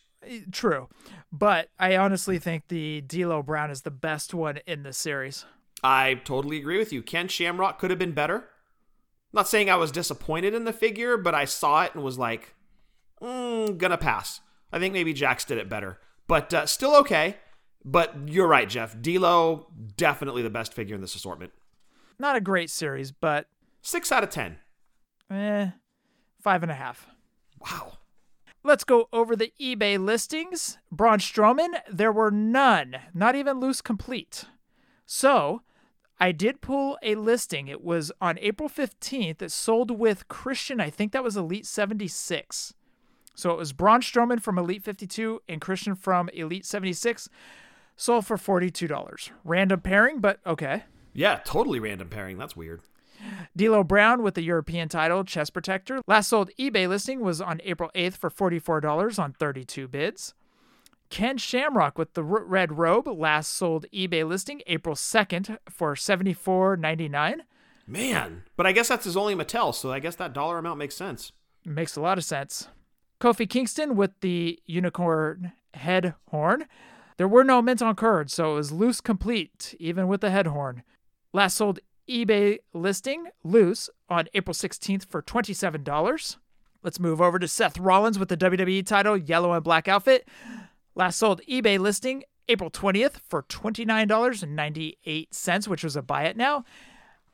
True, but I honestly think the D'Lo Brown is the best one in the series. I totally agree with you. Ken Shamrock could have been better. not saying I was disappointed in the figure, but I saw it and was like, mm, gonna pass. I think maybe Jakks did it better, but uh, still okay. But you're right, Jeff. D'Lo definitely the best figure in this assortment. Not a great series, but six out of ten. Eh, five and a half. Wow. Let's go over the eBay listings. Braun Strowman, there were none, not even loose complete. So, I did pull a listing. It was on April 15th. It sold with Christian, I think that was Elite 76. So it was Braun Strowman from Elite 52 and Christian from Elite 76. Sold for $42. Random pairing, but okay. Yeah, totally random pairing. That's weird. D'Lo Brown with the European title, chest protector. Last sold eBay listing was on April 8th for $44 on 32 bids. Ken Shamrock with the red robe last sold eBay listing April 2nd for $74.99. Man, but I guess that's his only Mattel, so I guess that dollar amount makes sense. Makes a lot of sense. Kofi Kingston with the unicorn head horn. There were no mints on cards, so it was loose complete, even with the head horn. Last sold eBay listing loose on April 16th for $27. Let's move over to Seth Rollins with the WWE title, yellow and black outfit. Last sold eBay listing April 20th for $29.98, which was a buy it now.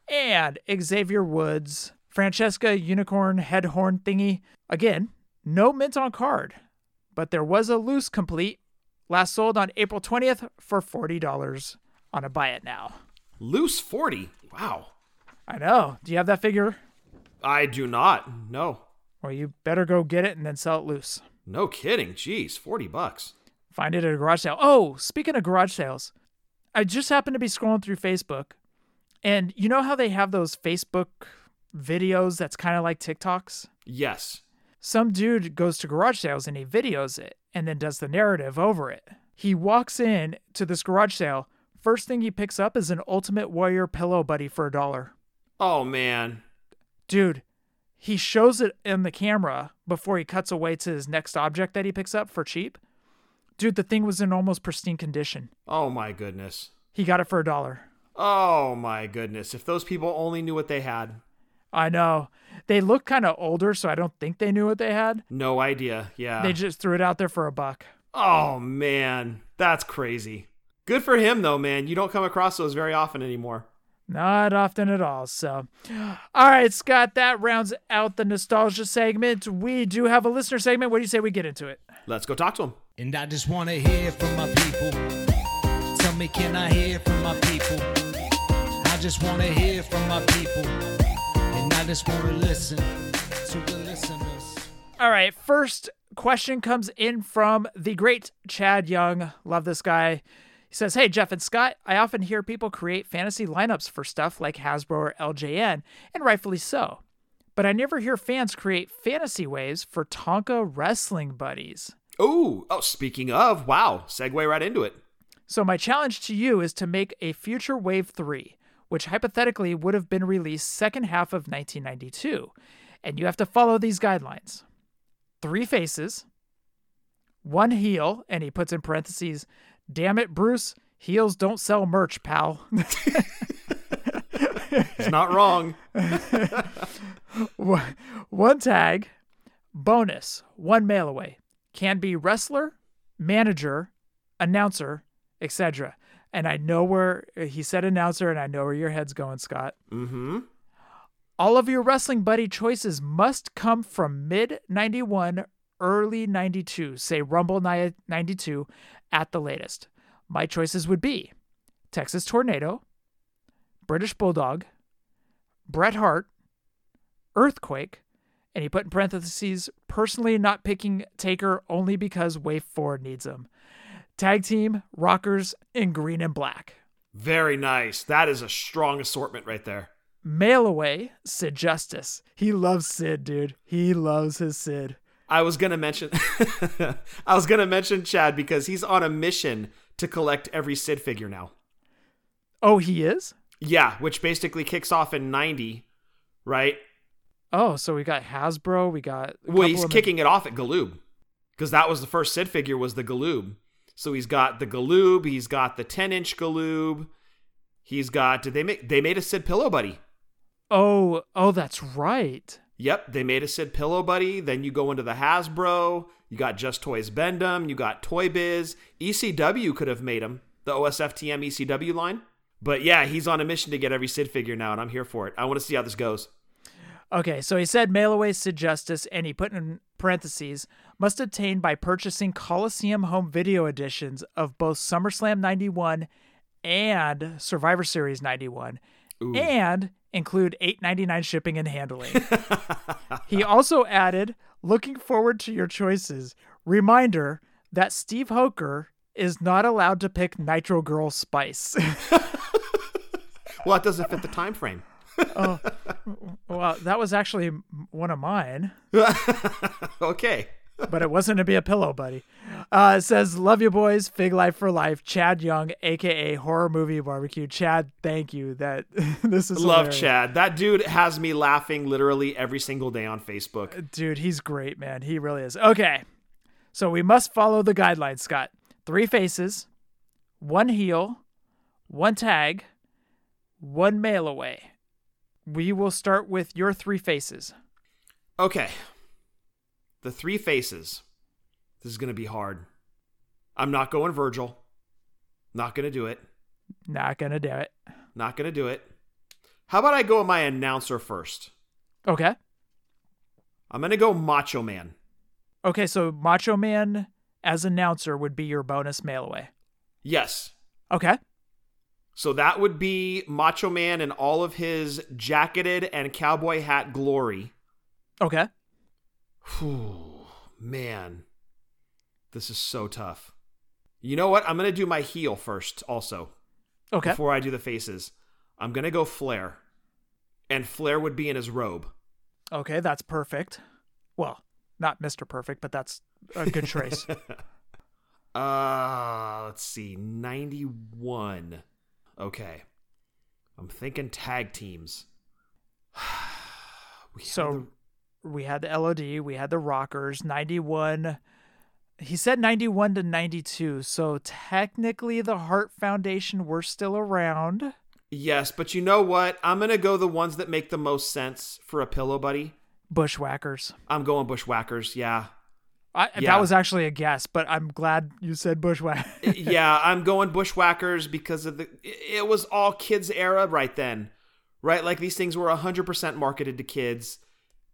And Xavier Woods, Francesca Unicorn head horn thingy. Again, no mint on card, but there was a loose complete. Last sold on April 20th for $40 on a buy it now. Loose 40. Wow. I know. Do you have that figure? I do not. No. Well, you better go get it and then sell it loose. No kidding. Jeez, 40 bucks. Find it at a garage sale. Oh, speaking of garage sales, I just happened to be scrolling through Facebook, and you know how they have those Facebook videos that's kind of like TikToks? Yes. Some dude goes to garage sales and he videos it and then does the narrative over it. He walks in to this garage sale. First thing he picks up is an Ultimate Warrior pillow buddy for a dollar. Oh, man. Dude, he shows it in the camera before he cuts away to his next object that he picks up for cheap. Dude, the thing was in almost pristine condition. Oh, my goodness. He got it for a dollar. Oh, my goodness. If those people only knew what they had. I know. They look kind of older, so I don't think they knew what they had. No idea. Yeah. They just threw it out there for a buck. oh, man. That's crazy. Good for him, though, man. You don't come across those very often anymore. Not often at all. So, all right, Scott, that rounds out the nostalgia segment. We do have a listener segment. What do you say we get into it? Let's go talk to him. And I just want to hear from my people. Tell me, can I hear from my people? I just want to hear from my people. And I just want to listen to the listeners. All right, first question comes in from the great Chad Young. Love this guy. He says, Hey, Jeff and Scott, I often hear people create fantasy lineups for stuff like Hasbro or LJN, and rightfully so. But I never hear fans create fantasy waves for Tonka wrestling buddies. Ooh. Oh, speaking of, wow. Segue right into it. So, my challenge to you is to make a future Wave 3, which hypothetically would have been released second half of 1992. And you have to follow these guidelines three faces, one heel, and he puts in parentheses, damn it, Bruce, heels don't sell merch, pal. It's not wrong. One- tag, bonus, one mail away. Can be wrestler, manager, announcer, etc. And I know where he said announcer, and I know where your head's going, Scott. mm-hmm. All of your wrestling buddy choices must come from mid 91, early 92, say Rumble 92 at the latest. My choices would be Texas Tornado, British Bulldog, Bret Hart, Earthquake, and he put in parentheses, personally not picking Taker only because Wave 4 needs him. Tag team, Rockers, in green and black. Very nice. That is a strong assortment right there. Mail away, Sid Justice. He loves Sid, dude. He loves his Sid. I was gonna mention I was gonna mention Chad because he's on a mission to collect every Sid figure now. Oh, he is? Yeah, which basically kicks off in ninety, right? Oh, so we got Hasbro, we got Well, he's kicking it off at Galoob. Because that was the first Sid figure was the Galoob. So he's got the Galoob, he's got the 10 inch Galoob, he's got did they make they made a Sid pillow buddy. Oh, oh, that's right. Yep, they made a Sid Pillow Buddy. Then you go into the Hasbro. You got Just Toys Bend-Ems. You got Toy Biz. ECW could have made him, the OSFTM ECW line. But yeah, he's on a mission to get every Sid figure now, and I'm here for it. I want to see how this goes. Okay, so he said mail away Sid Justice, and he put in parentheses, must obtain by purchasing Coliseum home video editions of both SummerSlam 91 and Survivor Series 91, and include 8.99 shipping and handling. he also added, looking forward to your choices. Reminder that Steve Hoker is not allowed to pick Nitro Girl Spice. Well, that doesn't fit the time frame. Oh, well, that was actually one of mine. okay. but it wasn't to be a pillow buddy. Uh, it says, Love you boys, Fig Life for Life, Chad Young, aka Horror Movie Barbecue. Chad, thank you. That this is Love hilarious. Chad. That dude has me laughing literally every single day on Facebook. Dude, he's great, man. He really is. Okay. So we must follow the guidelines, Scott. Three faces, one heel, one tag, one mail away. We will start with your three faces. Okay. The three faces. This is going to be hard. I'm not going Virgil. Not going to do it. Not gonna do it. Not going to do it. How about I go with my announcer first? Okay. I'm going to go Macho Man. Okay, so Macho Man as announcer would be your bonus mail away. Yes. Okay. So that would be Macho Man in all of his jacketed and cowboy hat glory. Okay. Whew, man. This is so tough. You know what? I'm going to do my heel first also. Okay. Before I do the faces. I'm going to go Flair. And Flair would be in his robe. Okay, that's perfect. Well, not Mr. Perfect, but that's a good trace. Uh, let's see. 91. Okay. I'm thinking tag teams. We so we had the LOD, we had the Rockers, 91. He said 91 to 92. So technically the Heart Foundation were still around. Yes, but you know what? I'm going to go the ones that make the most sense for a pillow buddy. Bushwhackers. I'm going bushwhackers. Yeah. I, Yeah. That was actually a guess, but I'm glad you said Bushwhackers. yeah, I'm going bushwhackers because of the it was all kids era right then. Right? Like these things were 100% marketed to kids.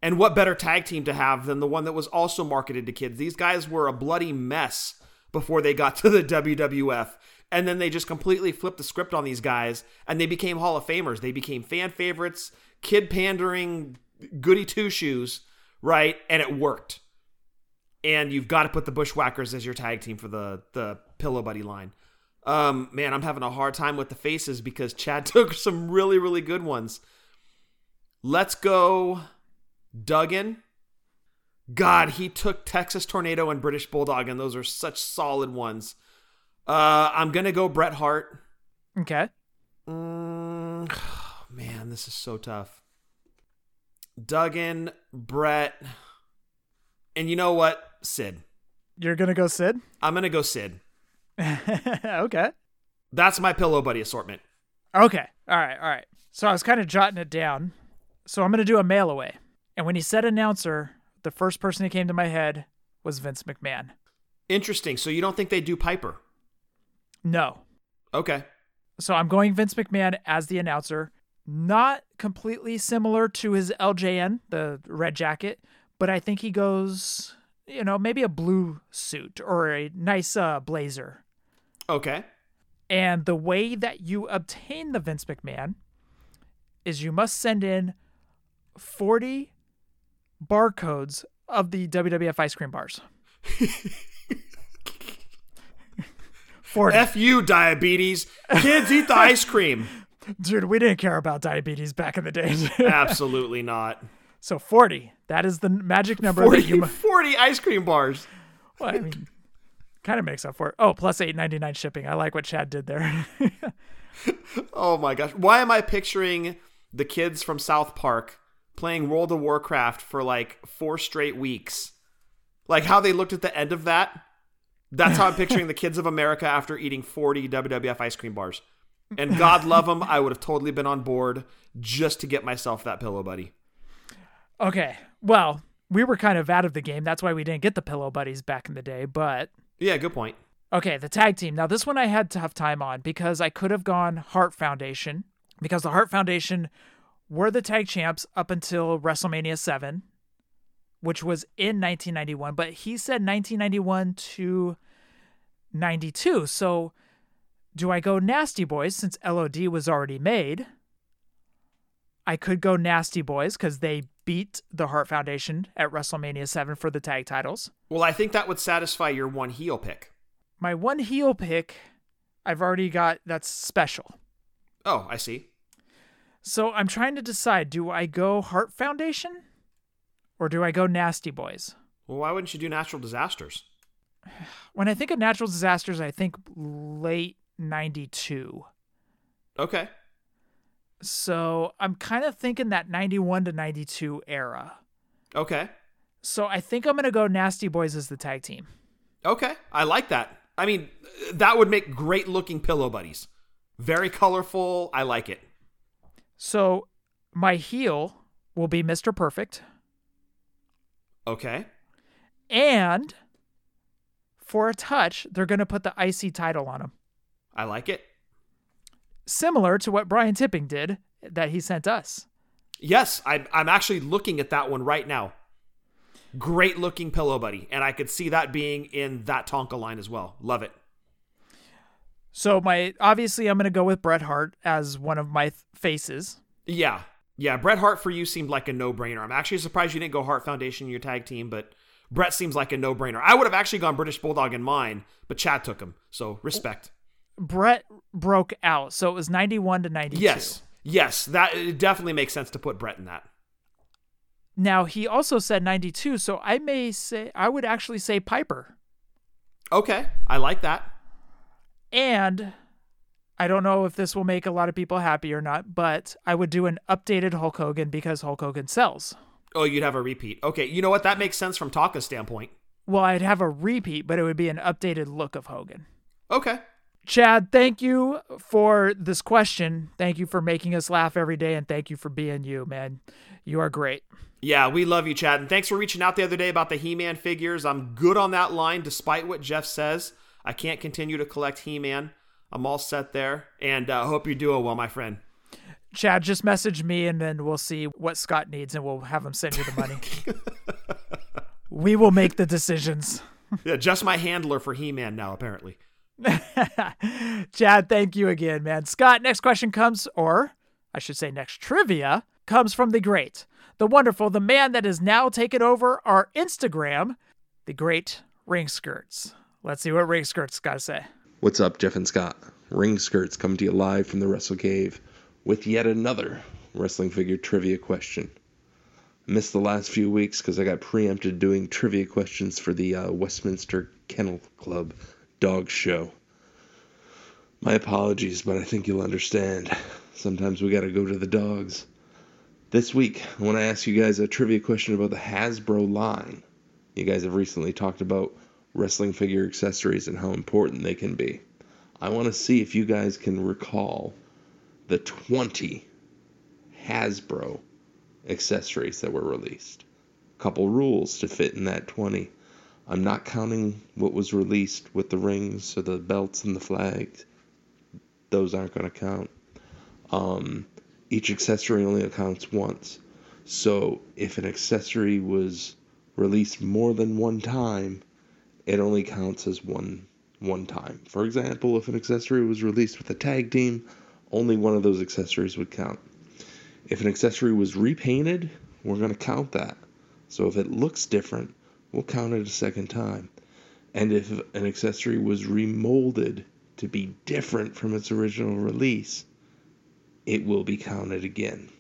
And what better tag team to have than the one that was also marketed to kids? These guys were a bloody mess before they got to the WWF. And then they just completely flipped the script on these guys and they became Hall of Famers. They became fan favorites, kid pandering, goody two shoes, right? And it worked. And you've got to put the Bushwhackers as your tag team for the the Pillow Buddy line. Um, man, I'm having a hard time with the faces because Chad took some really, really good ones. Let's go Duggan. God, he took Texas Tornado and British Bulldog, and those are such solid ones. Uh, I'm gonna go Bret Hart. okay. Mm, man, this is so tough. Duggan, Brett, and you know what? Sid. You're going to go Sid? I'm gonna go Sid. okay. That's my pillow buddy assortment. Okay. All right. All right. So I was kind of jotting it down. So I'm going to do a mail away. And when he said announcer, the first person that came to my head was Vince McMahon. Interesting. So you don't think they do Piper? No. Okay. So I'm going Vince McMahon as the announcer. Not completely similar to his LJN, the red jacket, but I think he goes, you know, maybe a blue suit or a nice uh, blazer. Okay. And the way that you obtain the Vince McMahon is you must send in 40 barcodes of the WWF ice cream bars. 40. F you, diabetes. Kids eat the ice cream. Dude, we didn't care about diabetes back in the day. Absolutely not. so 40. That is the magic number 40, that you mu- 40 ice cream bars. Well, I mean, kind of makes up for it. Oh, plus 8.99 shipping. I like what Chad did there. Oh my gosh. Why am I picturing the kids from South Park playing World of Warcraft for like four straight weeks? Like how they looked at the end of that? That's how I'm picturing the kids of America after eating 40 WWF ice cream bars. And God love them, I would have totally been on board just to get myself that pillow buddy. okay. Well, we were kind of out of the game. That's why we didn't get the pillow buddies back in the day, but Yeah, good point. Okay, the tag team. Now, this one I had tough time on because I could have gone Heart Foundation because the Heart Foundation were the tag champs up until WrestleMania 7, which was in 1991, but he said 1991 to 92. So, do I go Nasty Boys since LOD was already made? I could go Nasty Boys because they beat the Heart Foundation at WrestleMania 7 for the tag titles. Well, I think that would satisfy your one heel pick. My one heel pick, I've already got that's special. Oh, I see. So I'm trying to decide do I go Heart Foundation or do I go Nasty Boys? Well, why wouldn't you do natural disasters? when I think of natural disasters, I think late 92. Okay. So I'm kind of thinking that 91 to 92 era. Okay. So I think I'm going to go Nasty Boys as the tag team. Okay. I like that. I mean, that would make great looking pillow buddies. Very colorful. I like it. So my heel will be Mr. Perfect. Okay. And for a touch, they're going to put the IC title on him. I like it. Similar to what Brian Tipping did that he sent us. Yes, I, I'm actually looking at that one right now. Great looking pillow buddy. And I could see that being in that Tonka line as well. Love it. So my obviously I'm going to go with Bret Hart as one of my th- faces. Yeah. Yeah. Bret Hart for you seemed like a no brainer. I'm actually surprised you didn't go Hart Foundation in your tag team, but Bret seems like a no brainer. I would have actually gone British Bulldog in mine, but Chad took him. So respect. Bret broke out, so it was 91 to 92. Yes. Yes. That it definitely makes sense to put Bret in that. Now he also said 92, so I may say I would actually say Piper. Okay. I like that. And I don't know if this will make a lot of people happy or not, but I would do an updated Hulk Hogan because Hulk Hogan sells. Oh, you'd have a repeat. Okay. You know what? That makes sense from Tonka's standpoint. Well, I'd have a repeat, but it would be an updated look of Hogan. Okay. Chad, thank you for this question. Thank you for making us laugh every day, and thank you for being you, man. You are great. Yeah, we love you, Chad. And thanks for reaching out the other day about the He Man figures. I'm good on that line, despite what Jeff says. I can't continue to collect He Man. I'm all set there. And I uh, hope you're doing well, my friend. Chad, just message me, and then we'll see what Scott needs, and we'll have him send you the money. we will make the decisions. yeah, just my handler for He Man now, apparently. Chad, thank you again, man. Scott, next question comes, or I should say, next trivia comes from the great, the wonderful, the man that has now taken over our Instagram, the great Ring Skirts. Let's see what Ring Skirts got to say. What's up, Jeff and Scott? Ring Skirts come to you live from the Wrestle Cave with yet another wrestling figure trivia question. Missed the last few weeks because I got preempted doing trivia questions for the uh, Westminster Kennel Club dog show. My apologies, but I think you'll understand. Sometimes we gotta go to the dogs. This week, I want to ask you guys a trivia question about the Hasbro line. You guys have recently talked about wrestling figure accessories and how important they can be. I want to see if you guys can recall the 20 Hasbro accessories that were released. A Couple rules to fit in that 20. I'm not counting what was released with the rings or the belts and the flags. Those aren't going to count. Um, each accessory only accounts once. So if an accessory was released more than one time, it only counts as one one time. For example, if an accessory was released with a tag team, only one of those accessories would count. If an accessory was repainted, we're going to count that. So if it looks different, we'll count it a second time. And if an accessory was remolded to be different from its original release, it will be counted again.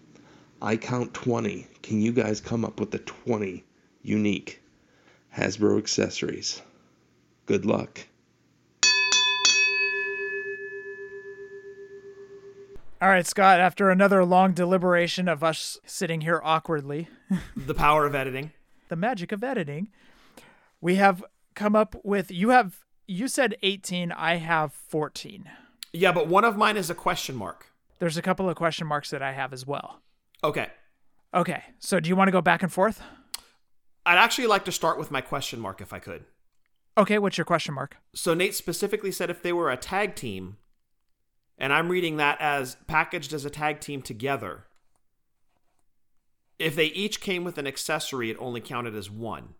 I count 20. Can you guys come up with the 20 unique Hasbro accessories? Good luck. All right, Scott, after another long deliberation of us sitting here awkwardly, the power of editing, the magic of editing, we have come up with you have you said 18, I have 14. Yeah, but one of mine is a question mark. There's a couple of question marks that I have as well. Okay. Okay. So do you want to go back and forth? I'd actually like to start with my question mark if I could. Okay, what's your question mark? So Nate specifically said if they were a tag team, and I'm reading that as packaged as a tag team together. If they each came with an accessory, it only counted as one.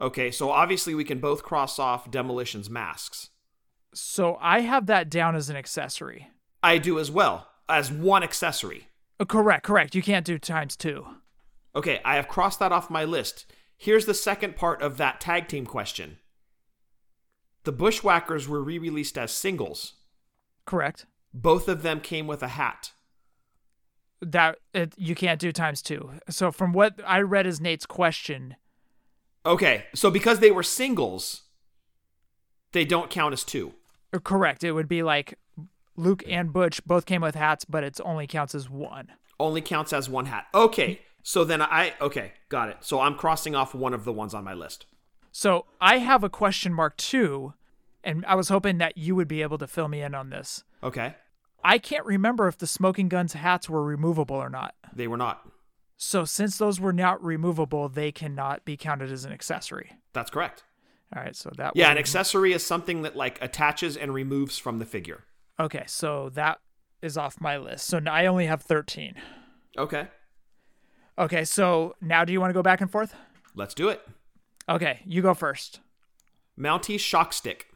Okay, so obviously we can both cross off Demolition's masks. So I have that down as an accessory. I do as well, as one accessory. Oh, correct, correct. You can't do times two. Okay, I have crossed that off my list. Here's the second part of that tag team question. The Bushwhackers were re released as singles. Correct. Both of them came with a hat. That it, you can't do times two. So from what I read as Nate's question, Okay, so because they were singles, they don't count as two. Uh, Correct. It would be like Luke and Butch both came with hats, but it only counts as one. Only counts as one hat. Okay, so then I okay, got it. So I'm crossing off one of the ones on my list. So I have a question mark too, and I was hoping that you would be able to fill me in on this. Okay, I can't remember if the smoking guns hats were removable or not. they were not. So since those were not removable, they cannot be counted as an accessory. That's correct. All right, so that Yeah, an accessory is something that like attaches and removes from the figure. Okay, so that is off my list. So now I only have 13. Okay, Okay, so now do you want to go back and forth? let's do it. Okay, you go first. Mountie shock stick.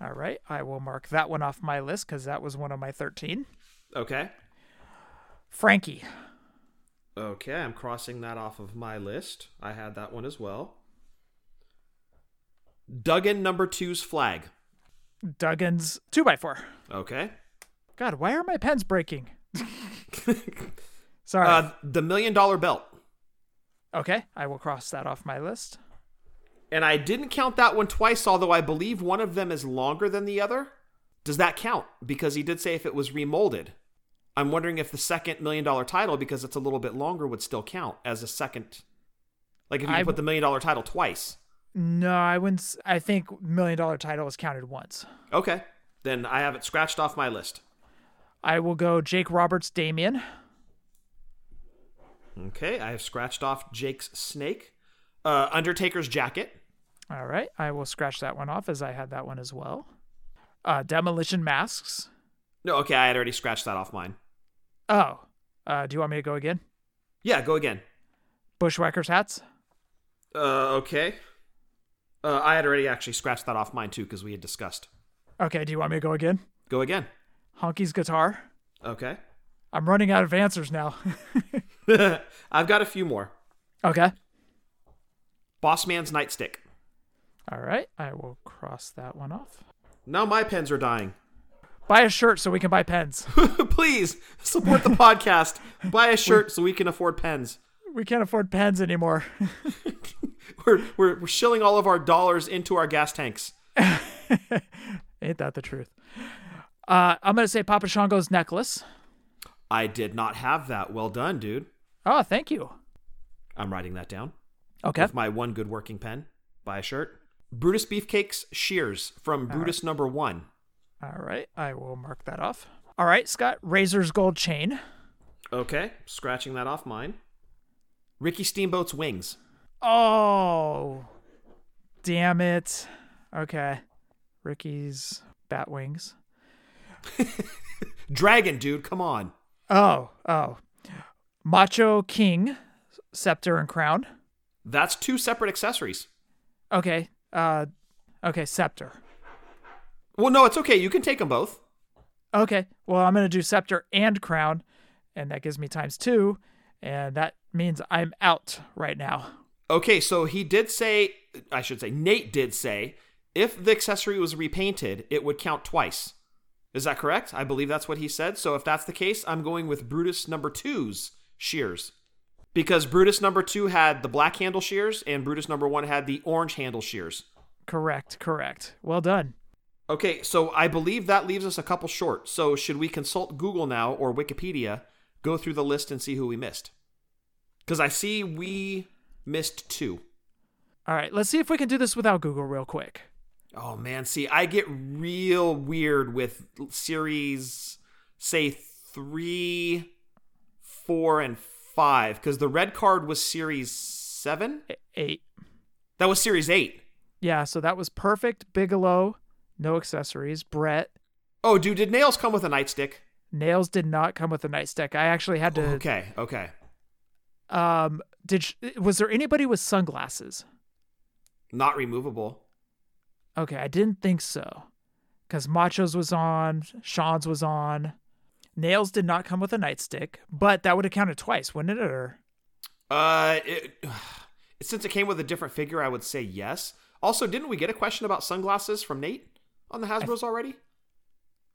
All right, I will mark that one off my list because that was one of my 13. Okay. Frankie. Okay, I'm crossing that off of my list. I had that one as well. Duggan number two's flag. Duggan's two by four. Okay. God, why are my pens breaking? Sorry. Uh, the million dollar belt. okay, I will cross that off my list. And I didn't count that one twice, although I believe one of them is longer than the other. Does that count? Because he did say if it was remolded. I'm wondering if the second million dollar title, because it's a little bit longer, would still count as a second. Like if you I- put the million dollar title twice. No, I wouldn't. I think million dollar title is counted once. Okay. Then I have it scratched off my list. I will go Jake Roberts, Damien. Okay, I have scratched off Jake's snake. Uh, Undertaker's jacket. All right, I will scratch that one off as I had that one as well. Uh, demolition masks. No, okay, I had already scratched that off mine. Oh, uh, do you want me to go again? Yeah, go again. Bushwhackers hats. Uh, okay. Uh, I had already actually scratched that off mine too because we had discussed. Okay, do you want me to go again? Go again. Honky's guitar. Okay. I'm running out of answers now. I've got a few more. okay. Boss Man's nightstick. All right, I will cross that one off. Now my pens are dying. Buy a shirt so we can buy pens. Please support the podcast. Buy a shirt so we can afford pens. we can't afford pens anymore. We're, we're, we're shilling all of our dollars into our gas tanks. Ain't that the truth? Uh, I'm gonna say Papa Shango's necklace. I did not have that. Well done, dude. Oh, thank you. I'm writing that down. Okay. With my one good working pen. Buy a shirt. Brutus Beefcake's shears from Brutus number one. All right, I will mark that off. All right, Scott, Razor's gold chain. Okay, scratching that off mine. Ricky Steamboat's wings. Oh, damn it. Okay, Ricky's bat wings. Dragon, dude, come on. Oh, oh, Macho King, scepter and crown. That's two separate accessories. Okay, uh, okay, scepter. Well, no, it's okay. You can take them both. Okay, well, I'm gonna do scepter and crown, and that gives me times two, and that means I'm out right now. Okay, so he did say, I should say, Nate did say, if the accessory was repainted, it would count twice. Is that correct? I believe that's what he said. So if that's the case, I'm going with Brutus number two's shears. Because Brutus number two had the black handle shears, and Brutus number one had the orange handle shears. Correct, correct. Well done. Okay, so I believe that leaves us a couple short. So should we consult Google now or Wikipedia, go through the list and see who we missed? Because I see we missed two. All right, let's see if we can do this without Google real quick. Oh man, see, I get real weird with series, say three, four, and five, because the red card was series seven. Eight. That was series eight. Yeah, so that was perfect. Bigelow, no accessories. Bret, Oh, dude, did nails come with a nightstick? nails did not come with a nightstick. I actually had to. Okay, okay. Um, did sh- was there anybody with sunglasses? Not removable. Okay, I didn't think so, because Macho's was on, Shawn's was on. Nails did not come with a nightstick, but that would have counted twice, wouldn't it? Or Uh, it, since it came with a different figure, I would say yes. Also, didn't we get a question about sunglasses from Nate on the Hasbro's already?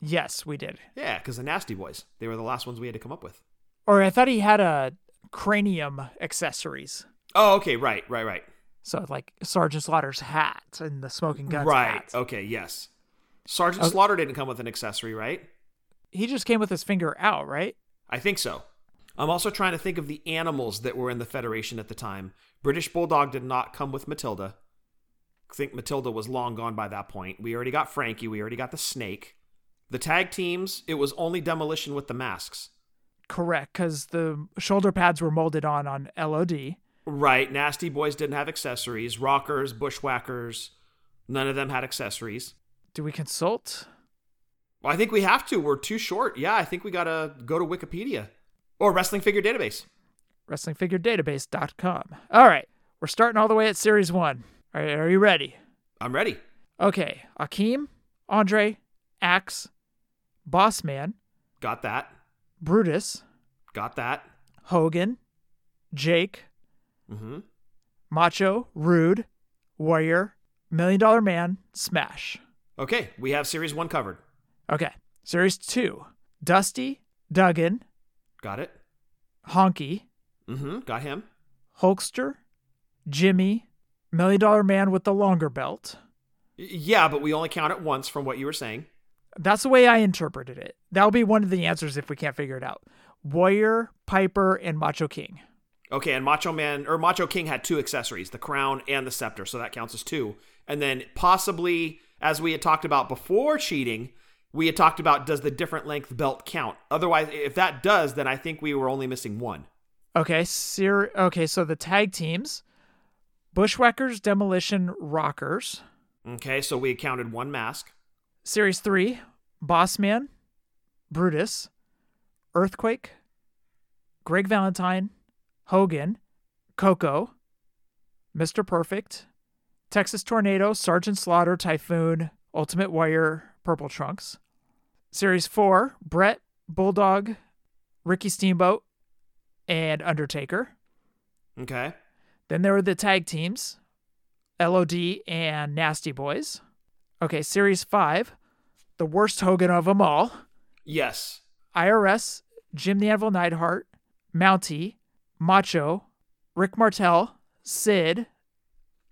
yes, we did. Yeah, because the Nasty Boys. They were the last ones we had to come up with. Or I thought he had a cranium accessories. Oh, okay, right, right, right. So like Sergeant Slaughter's hat and the smoking guns right. hat. Okay. Yes. Sergeant Okay. Slaughter didn't come with an accessory, right? He just came with his finger out, right? I think so. I'm also trying to think of the animals that were in the Federation at the time. British Bulldog did not come with Matilda. I think Matilda was long gone by that point. We already got Frankie. We already got the snake. The tag teams, it was only demolition with the masks. Correct, because the shoulder pads were molded on on LOD. Right. Nasty Boys didn't have accessories. Rockers, Bushwhackers, none of them had accessories. Do we consult? Well, I think we have to. We're too short. Yeah, I think we got to go to Wikipedia or Wrestling Figure Database. WrestlingFigureDatabase.com. All right, we're starting all the way at Series 1. All right, are you ready? I'm ready. Okay, Akeem, Andre, Axe, Bossman, Got that. Brutus, Got that. Hogan, Jake, Mm-hmm. Macho, Rude, Warrior, Million Dollar Man, Smash. Okay, we have Series 1 covered. Okay, Series 2, Dusty, Duggan, Got it. Honky, Mm-hmm. Got him. Hulkster, Jimmy, Million Dollar Man with the longer belt. Yeah, but we only count it once from what you were saying. That's the way I interpreted it. That'll be one of the answers if we can't figure it out. Warrior, Piper, and Macho King. Okay, and Macho Man or Macho King had two accessories, the crown and the scepter, so that counts as two. And then possibly, as we had talked about before cheating, we had talked about does the different length belt count? Otherwise, if that does, then I think we were only missing one. Okay, ser- okay, so the tag teams Bushwhackers, Demolition, Rockers. Okay, so we counted one mask. Series 3 Bossman, Brutus, Earthquake, Greg Valentine, Hogan, Koko, Mr. Perfect, Texas Tornado, Sergeant Slaughter, Typhoon, Ultimate Warrior, Purple Trunks. Series 4 Bret, Bulldog, Ricky Steamboat, and Undertaker. Okay. Then there were the tag teams, LOD and Nasty Boys. Okay, Series 5, the worst Hogan of them all. Yes. IRS, Jim the Anvil Neidhart, Mountie, Macho, Rick Martel, Sid,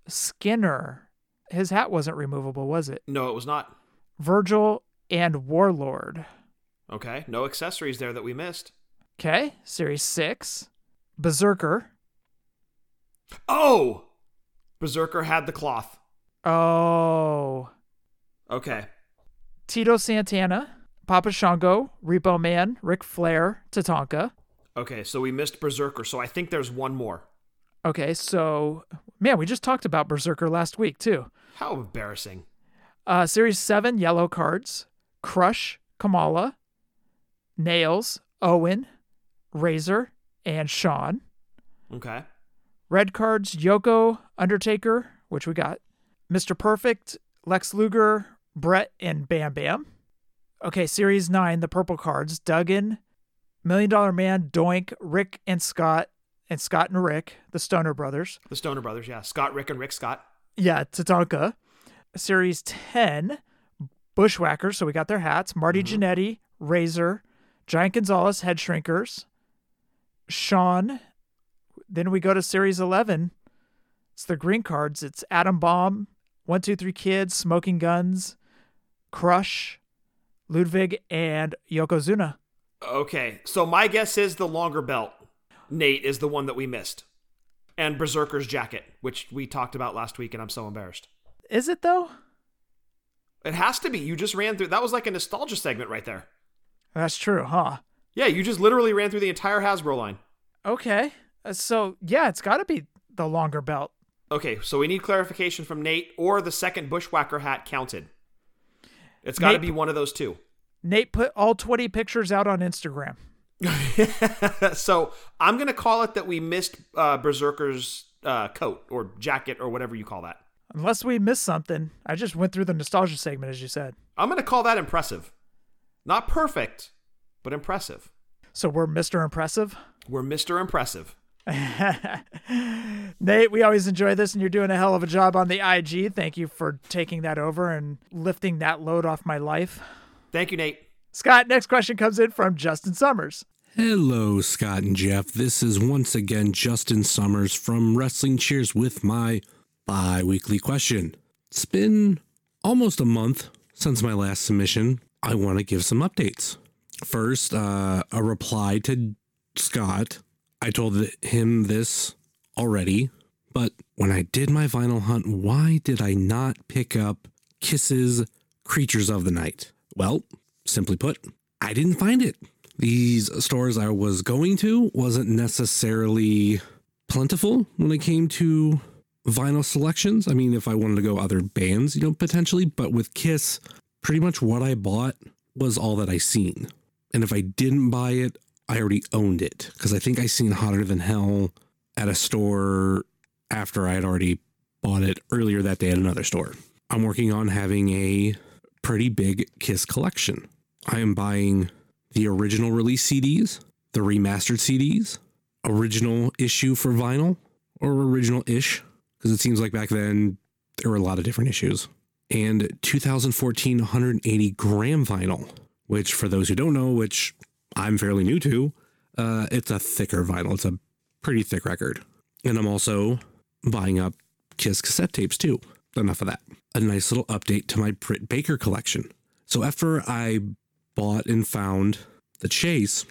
Skinner. His hat wasn't removable, was it? No, it was not. Virgil and Warlord. Okay. No accessories there that we missed. Okay, Series 6, Berserker. Oh! Berserker had the cloth. Oh, Okay. Tito Santana, Papa Shango, Repo Man, Ric Flair, Tatanka. Okay, so we missed Berserker, so I think there's one more. Okay, so man, we just talked about Berserker last week too. How embarrassing. Uh, series seven, yellow cards: Crush, Kamala, Nails, Owen, Razor, and Shawn. Okay. Red cards: Yoko, Undertaker, which we got, Mr. Perfect, Lex Luger, Bret, and Bam Bam. Okay, series nine, the purple cards: Duggan, Million Dollar Man, Doink, Rick and Scott, and Scott and Rick, the Steiner Brothers. The Steiner Brothers, yeah. Scott, Rick, and Rick Scott. Yeah, Tatanka. Series 10, Bushwhackers. So we got their hats. Marty mm-hmm. Jannetty, Razor, Giant Gonzalez, Head Shrinkers, Shawn. Then we go to Series 11. It's the green cards. It's Adam Bomb, 123 Kids, Smoking Guns, Crush, Ludwig, and Yokozuna. Okay, so my guess is the longer belt, Nate, is the one that we missed. And Berserker's jacket, which we talked about last week, and I'm so embarrassed. Is it though? It has to be. You just ran through. That was like a nostalgia segment right there. That's true, huh? Yeah, you just literally ran through the entire Hasbro line. Okay. Uh, So, yeah, it's got to be the longer belt. Okay, so we need clarification from Nate or the second Bushwhacker hat counted. It's got to be one of those two. Nate put all 20 pictures out on Instagram. so I'm going to call it that we missed uh, Berserker's uh, coat or jacket or whatever you call that. Unless we missed something. I just went through the nostalgia segment, as you said. I'm going to call that impressive. Not perfect, but impressive. So we're Mr. Impressive. We're Mr. Impressive. Nate, we always enjoy this, and you're doing a hell of a job on the IG. Thank you for taking that over and lifting that load off my life. Thank you, Nate. Scott, next question comes in from Justin Summers. Hello, Scott and Jeff. This is once again Justin Summers from Wrestling Cheers with my bi weekly question. It's been almost a month since my last submission. I want to give some updates. First, uh, a reply to Scott. I told him this already, but when I did my vinyl hunt, why did I not pick up Kiss's Creatures of the Night? Well, simply put, I didn't find it. These stores I was going to wasn't necessarily plentiful when it came to vinyl selections. I mean, if I wanted to go other bands, you know, potentially, but with Kiss, pretty much what I bought was all that I seen. And if I didn't buy it, I already owned it because I think I seen Hotter Than Hell at a store after I had already bought it earlier that day at another store. I'm working on having a pretty big Kiss collection. I am buying the original release CDs, the remastered CDs, original issue for vinyl, or original ish, because it seems like back then there were a lot of different issues, and 2014 180 gram vinyl, which for those who don't know, which I'm fairly new to, uh, it's a thicker vinyl. It's a pretty thick record. And I'm also buying up Kiss cassette tapes too. Enough of that. A nice little update to my Britt Baker collection. So after I bought and found the Chase,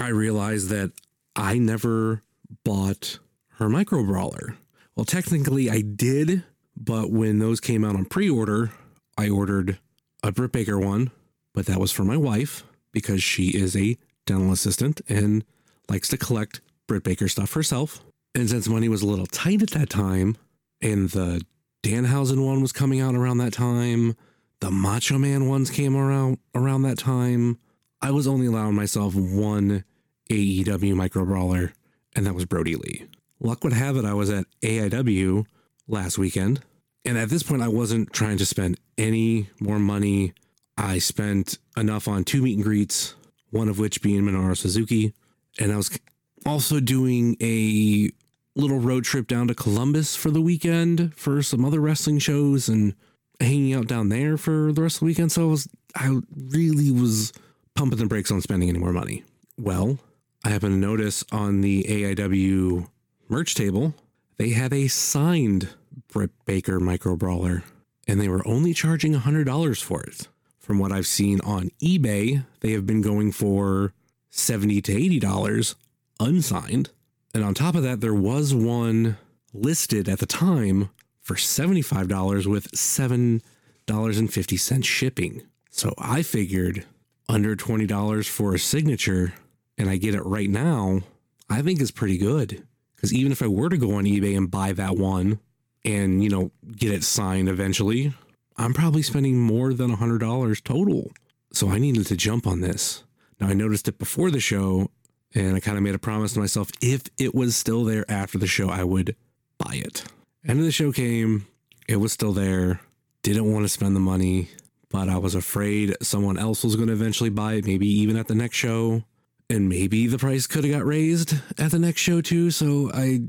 I realized that I never bought her micro brawler. Well, technically I did, but when those came out on pre-order, I ordered a Britt Baker one, but that was for my wife because she is a dental assistant and likes to collect Britt Baker stuff herself. And since money was a little tight at that time, and the Danhausen one was coming out around that time, the Macho Man ones came around around that time, I was only allowing myself one AEW micro brawler, and that was Brodie Lee. Luck would have it, I was at AIW last weekend, and at this point, I wasn't trying to spend any more money. I spent enough on two meet and greets, one of which being Minoru Suzuki, and I was also doing a little road trip down to Columbus for the weekend for some other wrestling shows and hanging out down there for the rest of the weekend. So I was, I really was pumping the brakes on spending any more money. Well, I happened to notice on the AIW merch table, they had a signed Britt Baker micro brawler and they were only charging $100 for it. From what I've seen on eBay, they have been going for 70 to $80 unsigned. And on top of that, there was one listed at the time for $75 with $7.50 shipping. So I figured under $20 for a signature and I get it right now, I think is pretty good. Because even if I were to go on eBay and buy that one and, you know, get it signed eventually, I'm probably spending more than $100 total. So I needed to jump on this. Now I noticed it before the show and I kind of made a promise to myself if it was still there after the show, I would buy it. End of the show came, it was still there. Didn't want to spend the money, but I was afraid someone else was going to eventually buy it, maybe even at the next show. And maybe the price could have got raised at the next show too. So I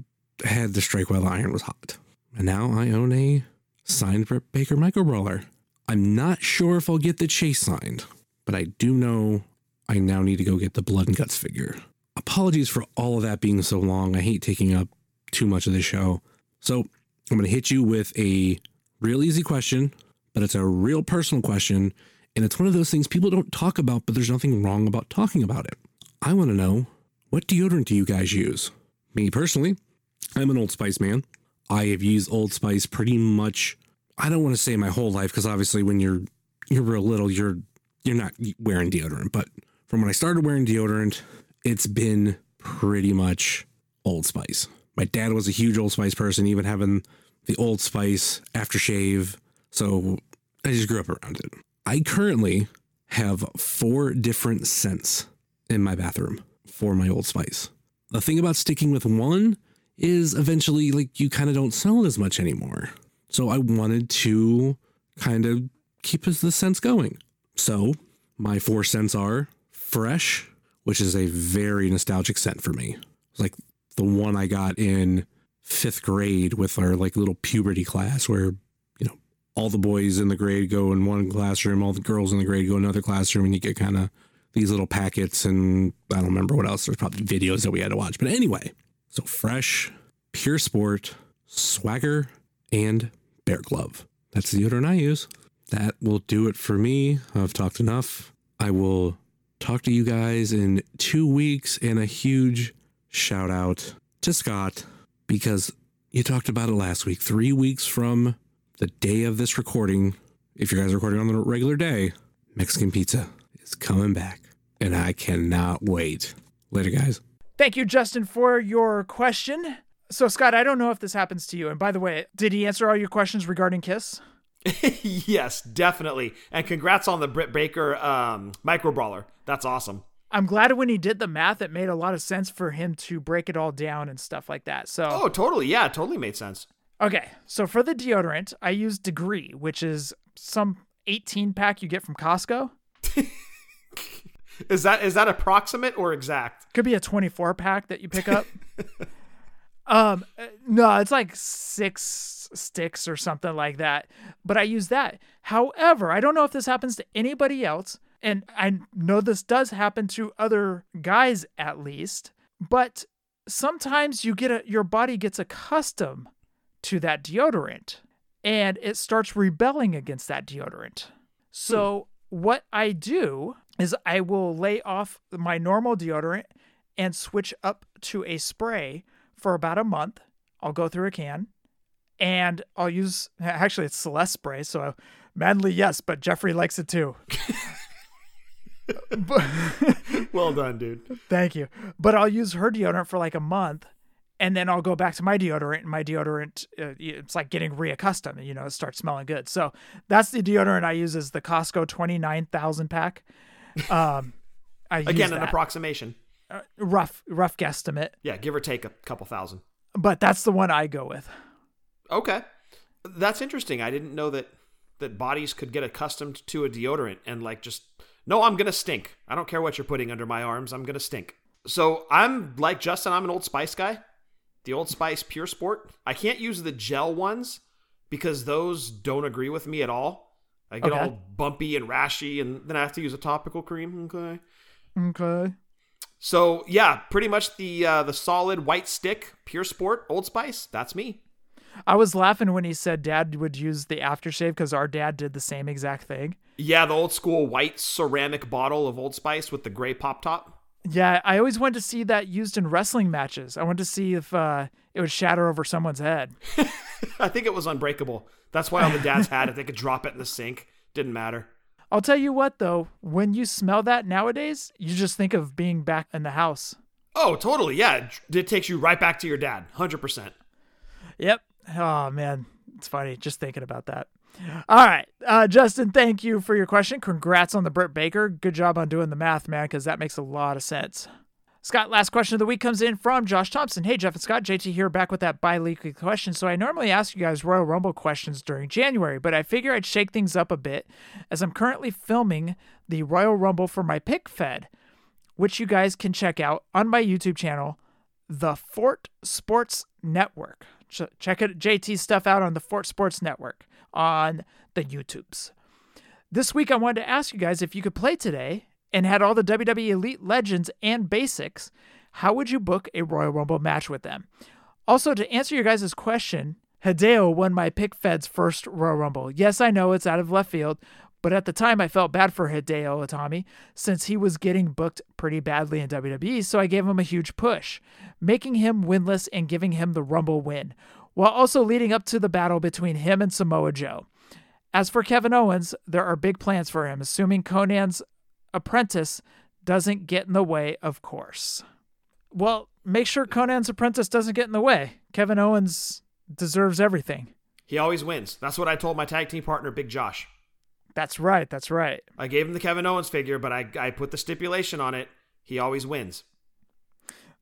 had to strike while the iron was hot. And now I own a signed Baker micro brawler. I'm not sure if I'll get the chase signed, but I do know I now need to go get the blood and guts figure. Apologies for all of that being so long. I hate taking up too much of the show. So I'm going to hit you with a real easy question, but it's a real personal question. And it's one of those things people don't talk about, but there's nothing wrong about talking about it. I want to know what deodorant do you guys use? Me personally, I'm an Old Spice man. I have used Old Spice pretty much. I don't want to say my whole life because obviously when you're you're real little, you're you're not wearing deodorant. But from when I started wearing deodorant, it's been pretty much Old Spice. My dad was a huge Old Spice person, even having the Old Spice aftershave. So I just grew up around it. I currently have four different scents in my bathroom for my Old Spice. The thing about sticking with one is eventually like you kind of don't smell as much anymore. So I wanted to kind of keep the scents going. So my four scents are fresh, which is a very nostalgic scent for me. It's like the one I got in fifth grade with our like little puberty class where, you know, all the boys in the grade go in one classroom, all the girls in the grade go in another classroom, and you get kind of these little packets and I don't remember what else. There's probably videos that we had to watch. But anyway, so fresh, pure sport, swagger, and Bear Glove. That's the deodorant I use. That will do it for me. I've talked enough. I will talk to you guys in two weeks and a huge shout out to Scott because you talked about it last week. Three weeks from the day of this recording, if you guys are recording on the regular day, Mexican pizza is coming back. And I cannot wait. Later, guys. Thank you, Justin, for your question. So, Scott, I don't know if this happens to you. And by the way, did he answer all your questions regarding Kiss? yes, definitely. And congrats on the Britt Baker um, micro brawler. That's awesome. I'm glad when he did the math, it made a lot of sense for him to break it all down and stuff like that. So, oh, totally. Yeah, totally made sense. Okay, so for the deodorant, I use Degree, which is some 18 pack you get from Costco. is that is that approximate or exact? Could be a 24 pack that you pick up. um, no, it's like six sticks or something like that. But I use that. However, I don't know if this happens to anybody else, and I know this does happen to other guys at least. But sometimes you get a your body gets accustomed to that deodorant and it starts rebelling against that deodorant. So, hmm. what I do is I will lay off my normal deodorant and switch up to a spray for about a month. I'll go through a can and I'll use actually it's Celeste spray, so manly yes, but Jeffrey likes it too. well done, dude. Thank you. But I'll use her deodorant for like a month and then I'll go back to my deodorant, and my deodorant, uh, it's like getting reaccustomed. You know, it starts smelling good. So that's the deodorant I use is the Costco twenty nine thousand pack. Um, I again an approximation, uh, rough rough guesstimate. Yeah, give or take a couple thousand. But that's the one I go with. Okay, that's interesting. I didn't know that that bodies could get accustomed to a deodorant and like just no, I'm gonna stink. I don't care what you're putting under my arms. I'm gonna stink. So I'm like Justin. I'm an Old Spice guy the Old Spice Pure Sport. I can't use the gel ones because those don't agree with me at all. I get okay. all bumpy and rashy, and then I have to use a topical cream. Okay. Okay. So yeah, pretty much the uh, the solid white stick Pure Sport Old Spice. That's me. I was laughing when he said dad would use the aftershave because our dad did the same exact thing. Yeah, the old school white ceramic bottle of Old Spice with the gray pop top. Yeah, I always wanted to see that used in wrestling matches. I wanted to see if uh, it would shatter over someone's head. I think it was unbreakable. That's why all the dads had it. They could drop it in the sink. Didn't matter. I'll tell you what, though, when you smell that nowadays, you just think of being back in the house. Oh, totally. Yeah. It takes you right back to your dad. 100%. Yep. Oh, man. It's funny just thinking about that. All right. Uh, Justin, thank you for your question. Congrats on the Britt Baker. Good job on doing the math, man, because that makes a lot of sense. Scott, last question of the week comes in from Josh Thompson. Hey, Jeff and Scott, JT here back with that bi weekly question. So I normally ask you guys Royal Rumble questions during January, but I figure I'd shake things up a bit as I'm currently filming the Royal Rumble for my pick fed, which you guys can check out on my YouTube channel, The Fort Sports Network. Ch- check it, JT stuff out on the Fort Sports Network on the YouTubes. This week, I wanted to ask you guys if you could play today and had all the WWE Elite Legends and basics, how would you book a Royal Rumble match with them? Also, to answer your guys' question, Hideo won my pick Fed's first Royal Rumble. Yes, I know it's out of left field, but at the time I felt bad for Hideo Itami since he was getting booked pretty badly in WWE, so I gave him a huge push, making him winless and giving him the Rumble win while also leading up to the battle between him and Samoa Joe. As for Kevin Owens, there are big plans for him, assuming Conan's apprentice doesn't get in the way, of course. Well, make sure Conan's apprentice doesn't get in the way. Kevin Owens deserves everything. He always wins. That's what I told my tag team partner, Big Josh. That's right. That's right. I gave him the Kevin Owens figure, but I, I put the stipulation on it. He always wins.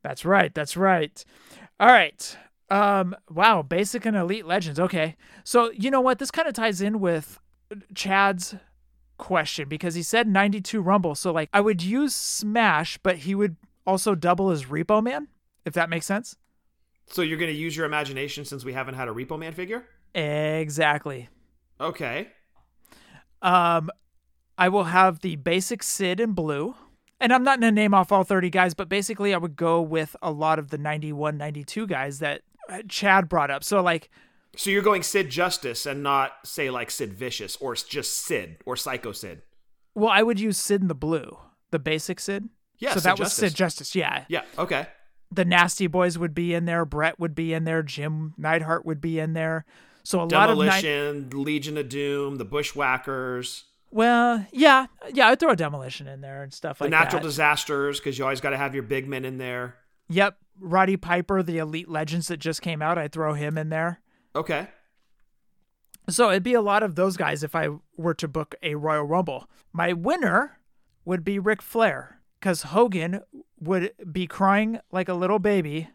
That's right. That's right. All right. Um, wow, basic and elite legends. Okay. So, you know what? This kind of ties in with Chad's question because he said 92 Rumble. So, like, I would use Smash, but he would also double as Repo Man, if that makes sense. So, you're going to use your imagination since we haven't had a Repo Man figure? Exactly. Okay. Um, I will have the basic Sid in blue and I'm not going to name off all 30 guys, but basically I would go with a lot of the 91, 92 guys that Uh, Chad brought up. So like So you're going Sid Justice and not say like Sid Vicious or just Sid or Psycho Sid. Well, I would use Sid in the blue, the basic Sid. Yeah, so Sid that was Sid Justice. Yeah. Yeah. Okay. The Nasty Boys would be in there. Bret would be in there. Jim Neidhart would be in there. So a lot of. Demolition, Legion of Doom, the Bushwhackers, Well, yeah, yeah, I'd throw a demolition in there and stuff the like natural that. disasters because you always got to have your big men in there. Yep, Roddy Piper, the Elite Legends that just came out, I'd throw him in there. Okay. So it'd be a lot of those guys if I were to book a Royal Rumble. My winner would be Ric Flair because Hogan would be crying like a little baby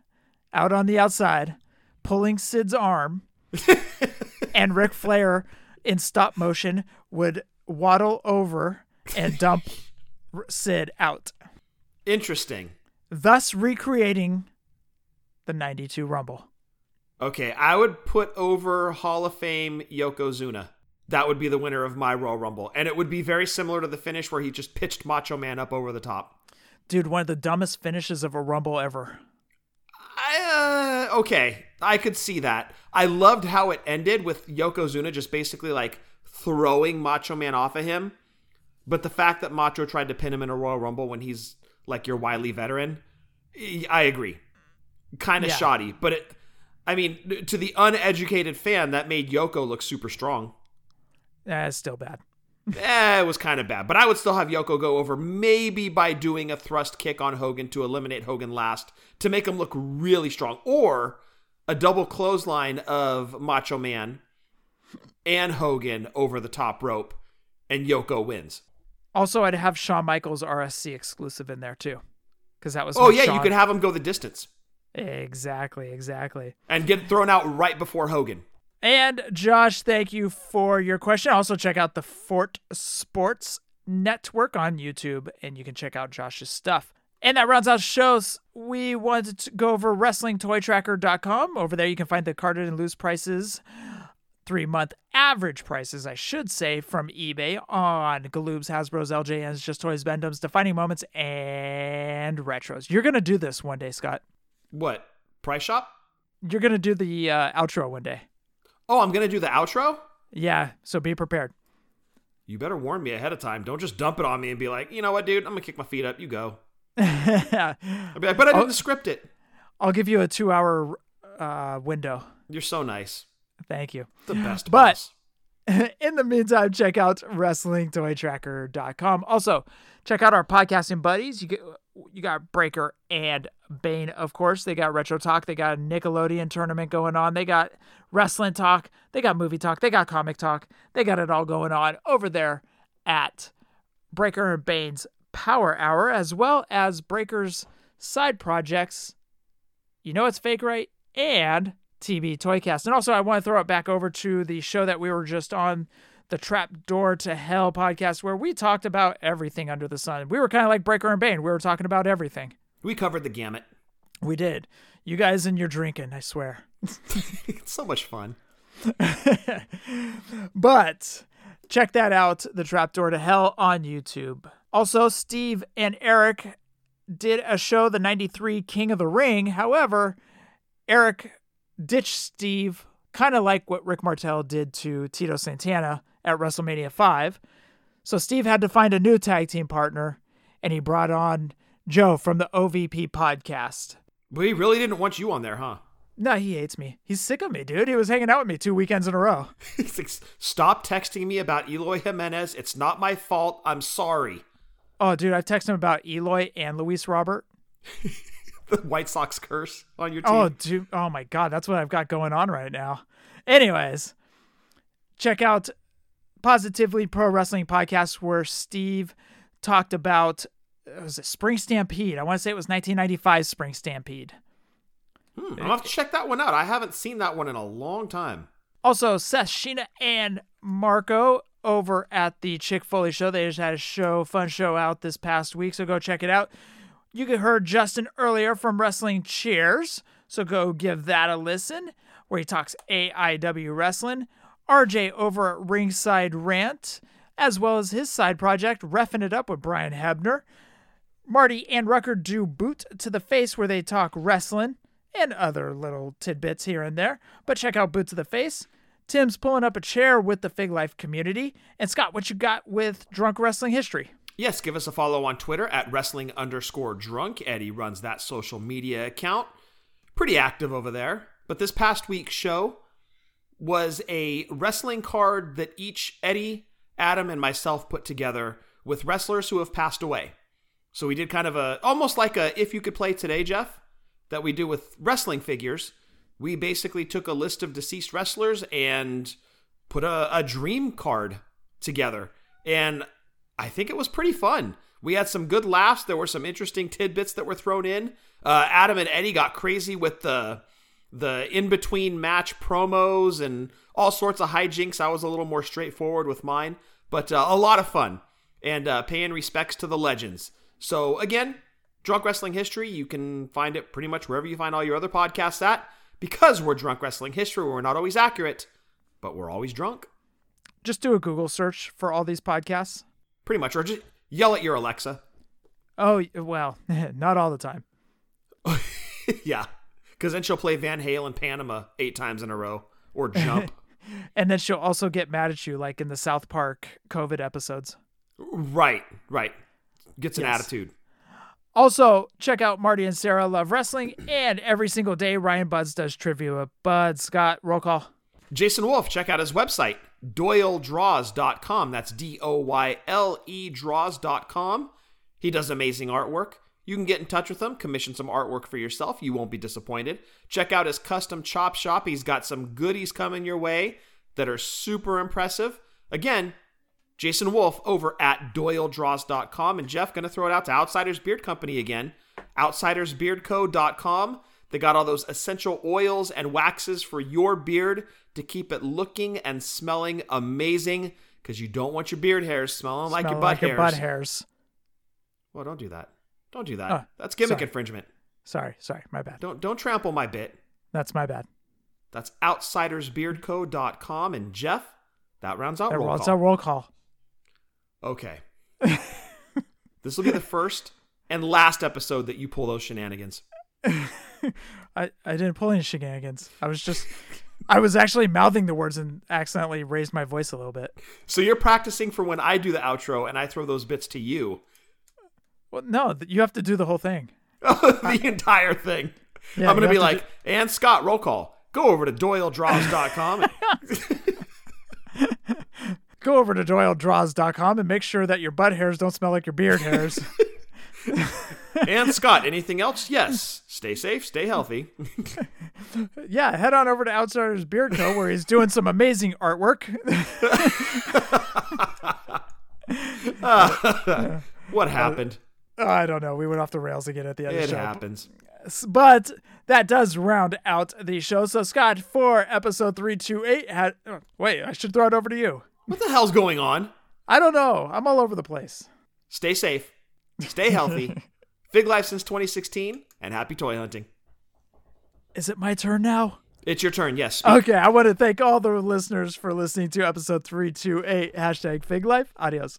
out on the outside, pulling Sid's arm, and Ric Flair in stop motion would waddle over and dump Sid out, Interesting. thus recreating the 92 Rumble. Okay, I would put over Hall of Fame Yokozuna. That would be the winner of my Royal Rumble, and it would be very similar to the finish where he just pitched Macho Man up over the top. Dude, one of the dumbest finishes of a Rumble ever. I, uh, okay, I could see that. I loved how it ended with Yokozuna just basically like throwing Macho Man off of him. But the fact that Macho tried to pin him in a Royal Rumble when he's like your wily veteran, I I agree. Kind of Yeah. shoddy, but it. I mean, to the uneducated fan, that made Yoko look super strong. Eh, still bad. eh, it was kind of bad, but I would still have Yoko go over maybe by doing a thrust kick on Hogan to eliminate Hogan last to make him look really strong, or a double clothesline of Macho Man and Hogan over the top rope, and Yoko wins. Also, I'd have Shawn Michaels RSC exclusive in there too, because that was. Oh yeah, you could have him go the distance exactly, exactly. and get thrown out right before Hogan. And Josh, thank you for your question. Also, check out the Fort Sports Network on YouTube, and you can check out Josh's stuff. And that rounds out shows. We wanted to go over WrestlingToyTracker.com. Over there, you can find the carded and loose prices, three month average prices, I should say, from eBay on Galoobs, Hasbro's, LJNs, Just Toys, Bend-Ems, Defining Moments, and Retros. You're going to do this one day, Scott. What price shop? You're going to do the uh, outro one day. Oh, I'm gonna do the outro. Yeah, so be prepared. You better warn me ahead of time. Don't just dump it on me and be like, you know what, dude, I'm gonna kick my feet up. You go. I'd be like, but I didn't script it. I'll give you a two hour uh, window. You're so nice. Thank you. The best But boss. in the meantime, check out WrestlingToyTracker.com. Also, check out our podcasting buddies. You get you got Breaker and Bane, of course. They got Retro Talk. They got a Nickelodeon tournament going on. They got wrestling talk. They got movie talk. They got comic talk. They got it all going on over there at Breaker and Bane's Power Hour, as well as Breaker's side projects. You know it's fake, right? And TB Toycast. And also, I want to throw it back over to the show that we were just on, the Trap Door to Hell podcast, where we talked about everything under the sun. We were kind of like Breaker and Bane. We were talking about everything. We covered the gamut. We did. You guys and your drinking, I swear. It's so much fun. But check that out, The Trapdoor to Hell on YouTube. Also, Steve and Eric did a show, The 93 King of the Ring. However, Eric ditched Steve, kind of like what Rick Martel did to Tito Santana at WrestleMania 5. So Steve had to find a new tag team partner, and he brought on Joe from the OVP podcast. But he really didn't want you on there, huh? No, he hates me. He's sick of me, dude. He was hanging out with me two weekends in a row. He's like, Stop texting me about Eloy Jimenez. It's not my fault. I'm sorry. Oh, dude, I've texted him about Eloy and Luis Robert. The White Sox curse on your oh, team. Oh, dude. Oh, my God. That's what I've got going on right now. Anyways, check out Positively Pro Wrestling Podcast where Steve talked about, uh, was it Spring Stampede? I want to say it was 1995 Spring Stampede. Hmm, I'll have to check that one out. I haven't seen that one in a long time. Also, Seth, Sheena, and Marco over at the Chick Foley Show. They just had a show, fun show out this past week, so go check it out. You could heard Justin earlier from Wrestling Cheers, so go give that a listen, where he talks AIW wrestling. RJ over at Ringside Rant, as well as his side project, Reffing It Up with Brian Hebner. Marty and Rucker do Boot to the Face, where they talk wrestling and other little tidbits here and there. But check out Boots to the Face. Tim's pulling up a chair with the Fig Life community. And Scott, what you got with drunk wrestling history? Yes, give us a follow on Twitter at wrestling underscore drunk. Eddie runs that social media account. Pretty active over there. But this past week's show was a wrestling card that each Eddie, Adam, and myself put together with wrestlers who have passed away. So we did kind of a almost like a if you could play today, Jeff, that we do with wrestling figures. We basically took a list of deceased wrestlers and put a, a dream card together. And I think it was pretty fun. We had some good laughs. There were some interesting tidbits that were thrown in. Uh, Adam and Eddie got crazy with the the in between match promos and all sorts of hijinks. I was a little more straightforward with mine, but uh, a lot of fun and uh, paying respects to the legends. So again, drunk wrestling history. You can find it pretty much wherever you find all your other podcasts at. Because we're drunk wrestling history, we're not always accurate, but we're always drunk. Just do a Google search for all these podcasts. Pretty much, or just yell at your Alexa. Oh well, not all the time. yeah, because then she'll play Van Halen Panama eight times in a row or jump. and then she'll also get mad at you, like in the South Park COVID episodes. Right, right. Gets an yes. attitude. Also, check out Marty and Sarah Love Wrestling, and every single day Ryan Buds does trivia. Bud, Scott, roll call. Jason Wolf, check out his website, doyledraws.com. That's D O Y L E draws.com. He does amazing artwork. You can get in touch with him, commission some artwork for yourself. You won't be disappointed. Check out his custom chop shop. He's got some goodies coming your way that are super impressive. Again, Jason Wolf over at doyledraws.com. And Jeff, going to throw it out to Outsiders Beard Company again. OutsidersBeardCo.com. They got all those essential oils and waxes for your beard to keep it looking and smelling amazing because you don't want your beard hairs smelling Smell like your butt like hairs. Your butt hairs. Well, don't do that. Don't do that. Oh, That's gimmick sorry. infringement. Sorry, sorry, my bad. Don't don't trample my bit. That's my bad. That's outsidersbeardco.com and Jeff, that rounds out that roll rounds call. out roll call. Okay. this will be the first and last episode that you pull those shenanigans. I, I didn't pull any shenanigans. I was just I was actually mouthing the words and accidentally raised my voice a little bit. So you're practicing for when I do the outro and I throw those bits to you. Well, no, you have to do the whole thing. the entire thing. Yeah, I'm going to be like, do- and Scott, roll call. Go over to doyledraws.com. Go over to doyledraws.com and make sure that your butt hairs don't smell like your beard hairs. and Scott, anything else? Yes. Stay safe, stay healthy. yeah, head on over to Outsiders Beard Co. where he's doing some amazing artwork. uh, what happened? Uh, I don't know. We went off the rails again at the end it of the show. It happens. But that does round out the show. So, Scott, for episode 328, had, oh, wait, I should throw it over to you. What the hell's going on? I don't know. I'm all over the place. Stay safe. Stay healthy. Fig Life since 2016, and happy toy hunting. Is it my turn now? It's your turn, yes. Okay, I want to thank all the listeners for listening to episode 328, hashtag Fig Life. Adios.